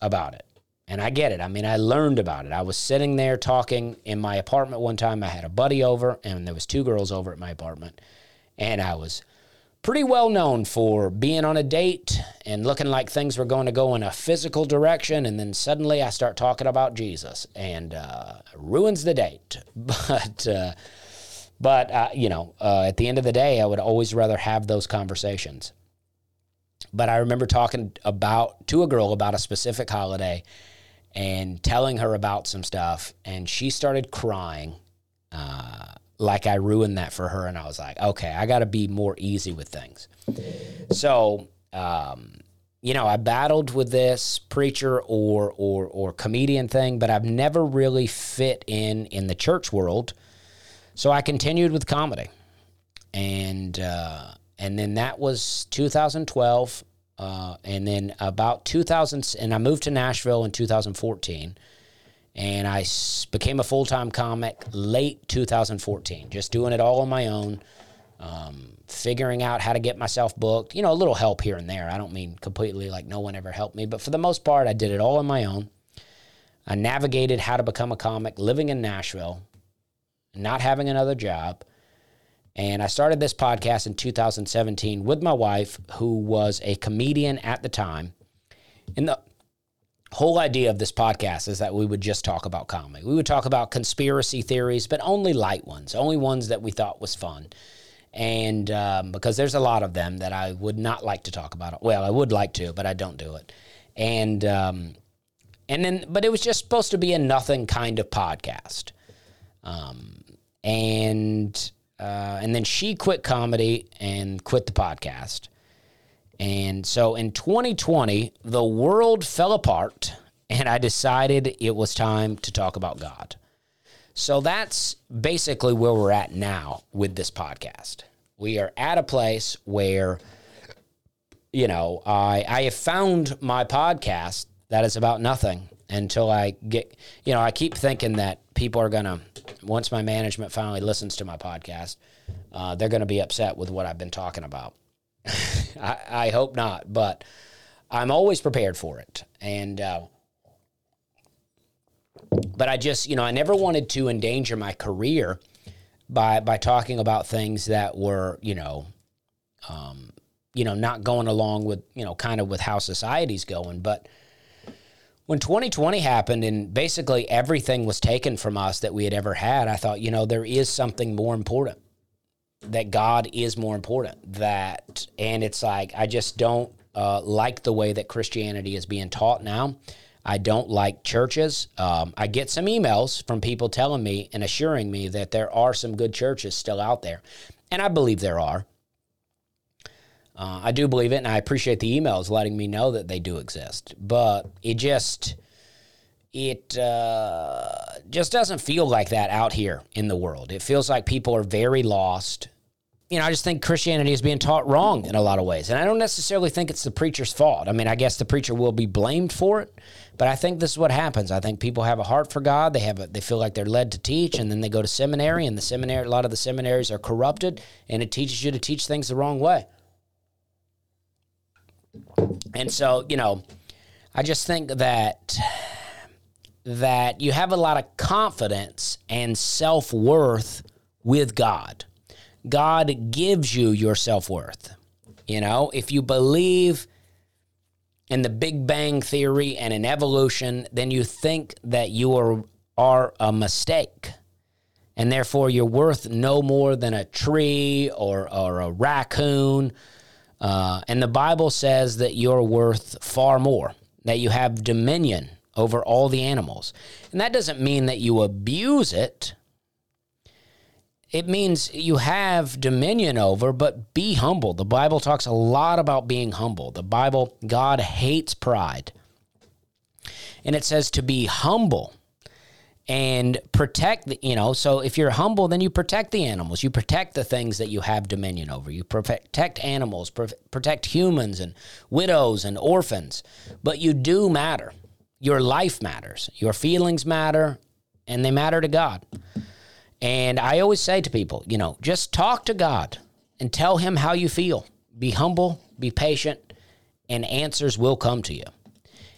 about it. And I get it. I mean, I learned about it. I was sitting there talking in my apartment one time. I had a buddy over, and there was two girls over at my apartment, and I was pretty well known for being on a date and looking like things were going to go in a physical direction. And then suddenly I start talking about Jesus and uh, ruins the date. But, uh, but uh, you know, uh, at the end of the day, I would always rather have those conversations. But I remember talking about to a girl about a specific holiday and telling her about some stuff, and she started crying uh, like I ruined that for her. And I was like, okay, I got to be more easy with things. So, um, you know, I battled with this preacher or or or comedian thing, but I've never really fit in in the church world. So I continued with comedy, and uh, and then that was 2012, uh, and then about 2000, and I moved to Nashville in 2014 and I became a full time comic late 2014, just doing it all on my own, um, figuring out how to get myself booked. You know, a little help here and there. I don't mean completely like no one ever helped me, but for the most part, I did it all on my own. I navigated how to become a comic living in Nashville, not having another job. And I started this podcast in 2017 with my wife, who was a comedian at the time. In the whole idea of this podcast is that we would just talk about comedy. We would talk about conspiracy theories, but only light ones, only ones that we thought was fun. And um, because there's a lot of them that I would not like to talk about. Well, I would like to, but I don't do it. And um, and then, but it was just supposed to be a nothing kind of podcast. Um, and uh, and then she quit comedy and quit the podcast. And so in 2020, the world fell apart, and I decided it was time to talk about God. So that's basically where we're at now with this podcast. We are at a place where, you know, I, I have found my podcast that is about nothing until I get, you know, I keep thinking that people are going to, once my management finally listens to my podcast, uh, they're going to be upset with what I've been talking about. I, I, hope not, but I'm always prepared for it. And, uh, but I just, you know, I never wanted to endanger my career by by talking about things that were, you know, um, you know, not going along with, you know, kind of with how society's going. But when 2020 happened and basically everything was taken from us that we had ever had, I thought, you know, there is something more important that God is more important. That, and it's like, I just don't uh, like the way that Christianity is being taught now. I don't like churches. Um, I get some emails from people telling me and assuring me that there are some good churches still out there. And I believe there are. Uh, I do believe it, and I appreciate the emails letting me know that they do exist. But it just, it uh, just doesn't feel like that out here in the world. It feels like people are very lost. You know, I just think Christianity is being taught wrong in a lot of ways. And I don't necessarily think it's the preacher's fault. I mean, I guess the preacher will be blamed for it, but I think this is what happens. I think people have a heart for God. They have a, they feel like they're led to teach and then they go to seminary and the seminary a lot of the seminaries are corrupted and it teaches you to teach things the wrong way. And so, you know, I just think that that you have a lot of confidence and self-worth with God. God gives you your self-worth. You know, if you believe in the Big Bang theory and in evolution, then you think that you are are a mistake. And therefore you're worth no more than a tree or, or a raccoon. Uh, and the Bible says that you're worth far more, that you have dominion over all the animals. And that doesn't mean that you abuse it. It means you have dominion over, but be humble. The Bible talks a lot about being humble. The Bible, God hates pride. And it says to be humble and protect the, you know so if you're humble then you protect the animals you protect the things that you have dominion over you protect animals protect humans and widows and orphans but you do matter your life matters your feelings matter and they matter to god and i always say to people you know just talk to god and tell him how you feel be humble be patient and answers will come to you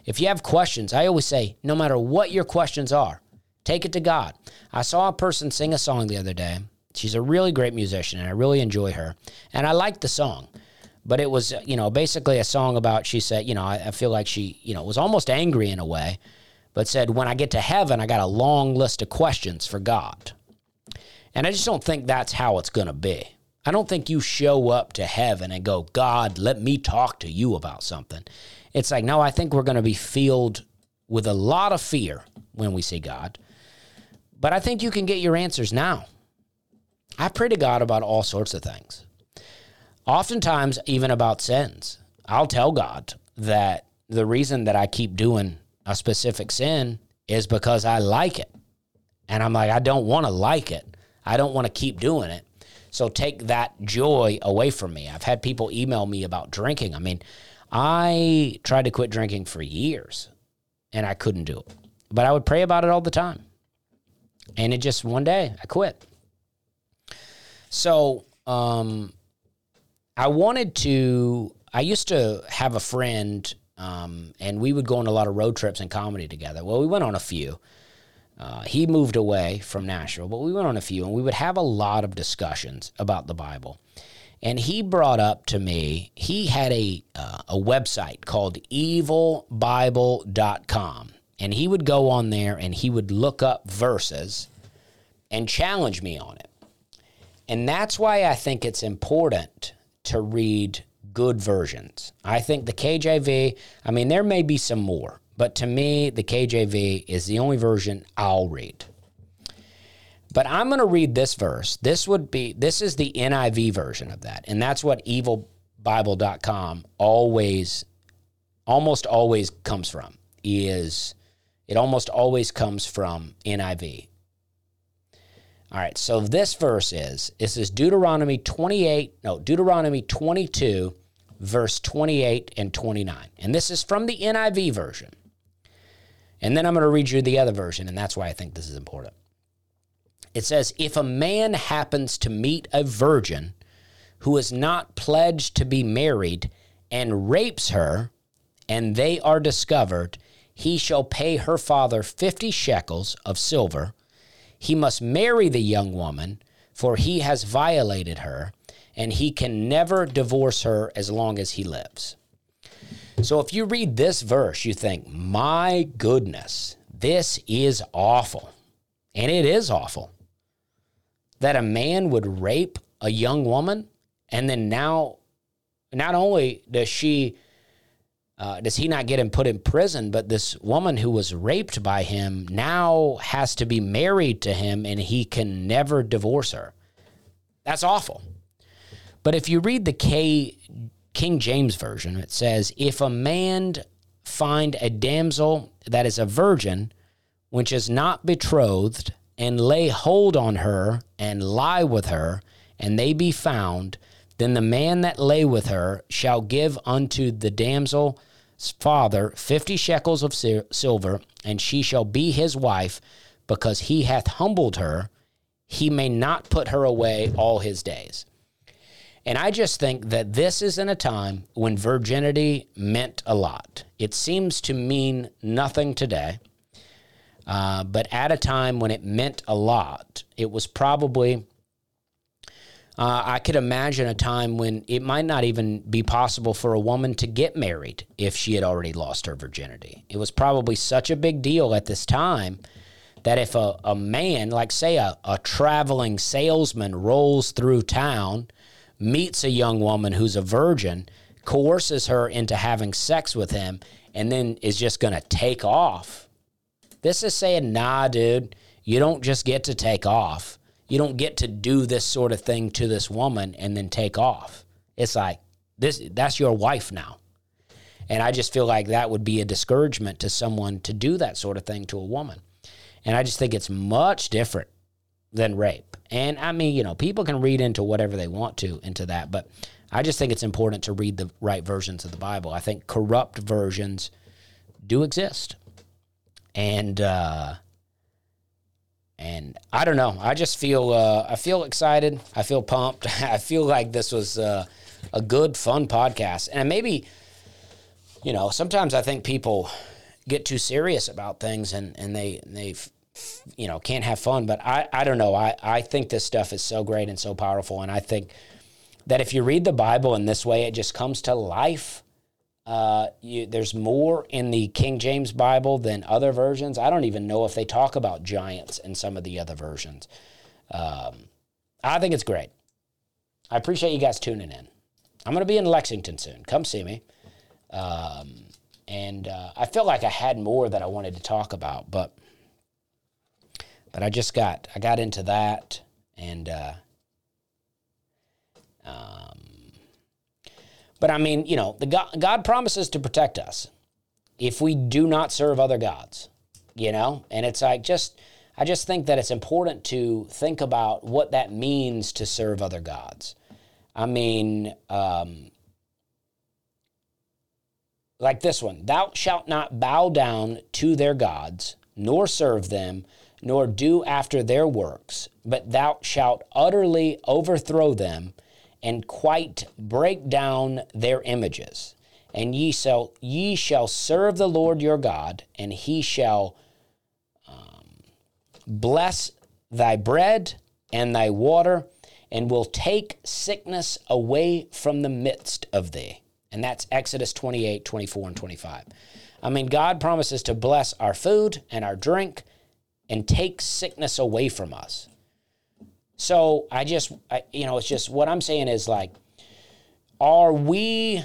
if you have questions i always say no matter what your questions are Take it to God. I saw a person sing a song the other day. She's a really great musician, and I really enjoy her. And I liked the song, but it was, you know, basically a song about. She said, you know, I, I feel like she, you know, was almost angry in a way, but said, when I get to heaven, I got a long list of questions for God. And I just don't think that's how it's going to be. I don't think you show up to heaven and go, God, let me talk to you about something. It's like, no, I think we're going to be filled with a lot of fear when we see God. But I think you can get your answers now. I pray to God about all sorts of things. Oftentimes, even about sins. I'll tell God that the reason that I keep doing a specific sin is because I like it. And I'm like, I don't want to like it. I don't want to keep doing it. So take that joy away from me. I've had people email me about drinking. I mean, I tried to quit drinking for years and I couldn't do it. But I would pray about it all the time. And it just one day I quit. So um, I wanted to, I used to have a friend, um, and we would go on a lot of road trips and comedy together. Well, we went on a few. Uh, he moved away from Nashville, but we went on a few, and we would have a lot of discussions about the Bible. And he brought up to me, he had a, uh, a website called evilbible.com. And he would go on there and he would look up verses and challenge me on it. And that's why I think it's important to read good versions. I think the KJV, I mean, there may be some more, but to me, the KJV is the only version I'll read. But I'm going to read this verse. This would be, this is the NIV version of that. And that's what evilbible.com always, almost always comes from, is it almost always comes from NIV. All right, so this verse is this is Deuteronomy 28, no, Deuteronomy 22, verse 28 and 29. And this is from the NIV version. And then I'm going to read you the other version, and that's why I think this is important. It says, If a man happens to meet a virgin who is not pledged to be married and rapes her, and they are discovered, he shall pay her father 50 shekels of silver. He must marry the young woman, for he has violated her, and he can never divorce her as long as he lives. So if you read this verse, you think, my goodness, this is awful. And it is awful that a man would rape a young woman and then now not only does she uh, does he not get him put in prison? But this woman who was raped by him now has to be married to him and he can never divorce her. That's awful. But if you read the K, King James Version, it says, If a man find a damsel that is a virgin, which is not betrothed, and lay hold on her and lie with her, and they be found, then the man that lay with her shall give unto the damsel father fifty shekels of silver, and she shall be his wife, because he hath humbled her. He may not put her away all his days. And I just think that this is in a time when virginity meant a lot. It seems to mean nothing today, uh, but at a time when it meant a lot, it was probably. Uh, I could imagine a time when it might not even be possible for a woman to get married if she had already lost her virginity. It was probably such a big deal at this time that if a, a man, like say a, a traveling salesman, rolls through town meets a young woman who's a virgin, coerces her into having sex with him, and then is just going to take off. This is saying, nah, dude, you don't just get to take off. You don't get to do this sort of thing to this woman and then take off. It's like, this that's your wife now. And I just feel like that would be a discouragement to someone to do that sort of thing to a woman. And I just think it's much different than rape. And I mean, you know, people can read into whatever they want to into that, but I just think it's important to read the right versions of the Bible. I think corrupt versions do exist. And uh and I don't know. I just feel uh I feel excited. I feel pumped. I feel like this was uh, a good fun podcast. And maybe you know, sometimes I think people get too serious about things and and they they you know can't have fun but i i don't know i i think this stuff is so great and so powerful and i think that if you read the bible in this way it just comes to life uh, you, there's more in the King James Bible than other versions. I don't even know if they talk about giants in some of the other versions. Um, I think it's great. I appreciate you guys tuning in. I'm going to be in Lexington soon. Come see me. Um, and uh, I felt like I had more that I wanted to talk about, but but I just got I got into that and uh, um, but I mean, you know, the God, God promises to protect us if we do not serve other gods, you know? And it's like just I just think that it's important to think about what that means to serve other gods. I mean, um, like this one, thou shalt not bow down to their gods, nor serve them, nor do after their works, but thou shalt utterly overthrow them and quite break down their images. And ye shall, ye shall serve the Lord your God, and he shall um, bless thy bread and thy water, and will take sickness away from the midst of thee. And that's Exodus 28, 24, and 25. I mean, God promises to bless our food and our drink and take sickness away from us. So I just, I, you know, it's just what I'm saying is like, are we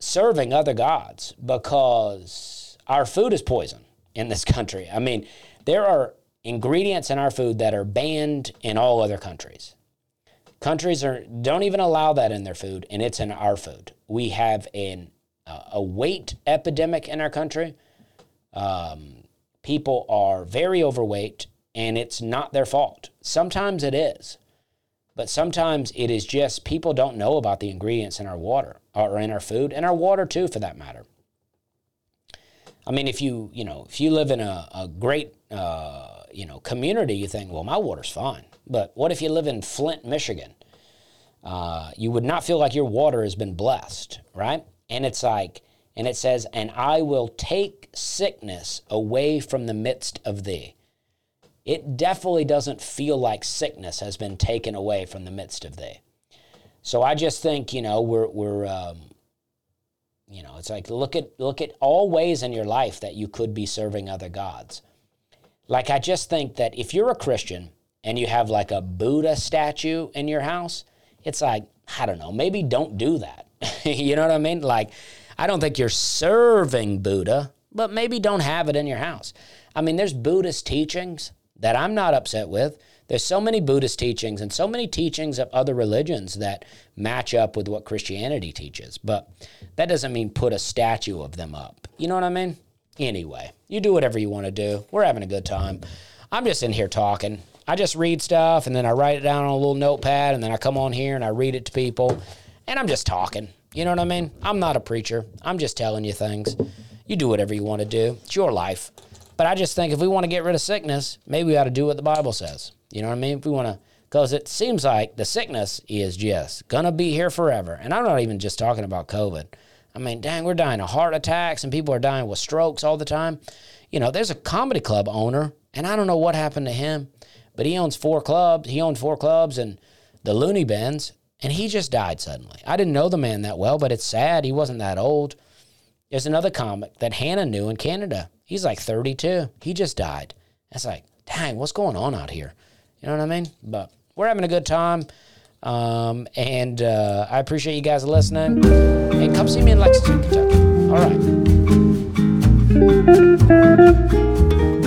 serving other gods because our food is poison in this country? I mean, there are ingredients in our food that are banned in all other countries. Countries are don't even allow that in their food, and it's in our food. We have an uh, a weight epidemic in our country. Um, people are very overweight and it's not their fault. Sometimes it is, but sometimes it is just people don't know about the ingredients in our water or in our food and our water too, for that matter. I mean, if you you know if you live in a, a great uh, you know community, you think, well, my water's fine. But what if you live in Flint, Michigan? Uh, you would not feel like your water has been blessed, right? And it's like and it says, And I will take sickness away from the midst of thee. It definitely doesn't feel like sickness has been taken away from the midst of thee. So I just think, you know, we're, we're um, you know, it's like look at look at all ways in your life that you could be serving other gods. Like I just think that if you're a Christian and you have like a Buddha statue in your house, it's like, I don't know, maybe don't do that. you know what I mean? Like I don't think you're serving Buddha, but maybe don't have it in your house. I mean, there's Buddhist teachings that I'm not upset with. There's so many Buddhist teachings and so many teachings of other religions that match up with what Christianity teaches. But that doesn't mean put a statue of them up. You know what I mean? Anyway, you do whatever you want to do. We're having a good time. I'm just in here talking. I just read stuff and then I write it down on a little notepad and then I come on here and I read it to people and I'm just talking. You know what I mean? I'm not a preacher. I'm just telling you things. You do whatever you want to do. It's your life. But I just think if we want to get rid of sickness, maybe we ought to do what the Bible says. You know what I mean? If we want to because it seems like the sickness is just going to be here forever. And I'm not even just talking about COVID. I mean, dang, we're dying of heart attacks and people are dying with strokes all the time. You know, there's a comedy club owner, and I don't know what happened to him, but he owns four clubs. He owned four clubs and the Looney Bins, and he just died suddenly. I didn't know the man that well, but it's sad. He wasn't that old. There's another comic that Hannah knew in Canada. He's like 32. He just died. It's like, dang, what's going on out here? You know what I mean? But we're having a good time. Um, and uh, I appreciate you guys listening. And come see me in Lexington, Kentucky. All right.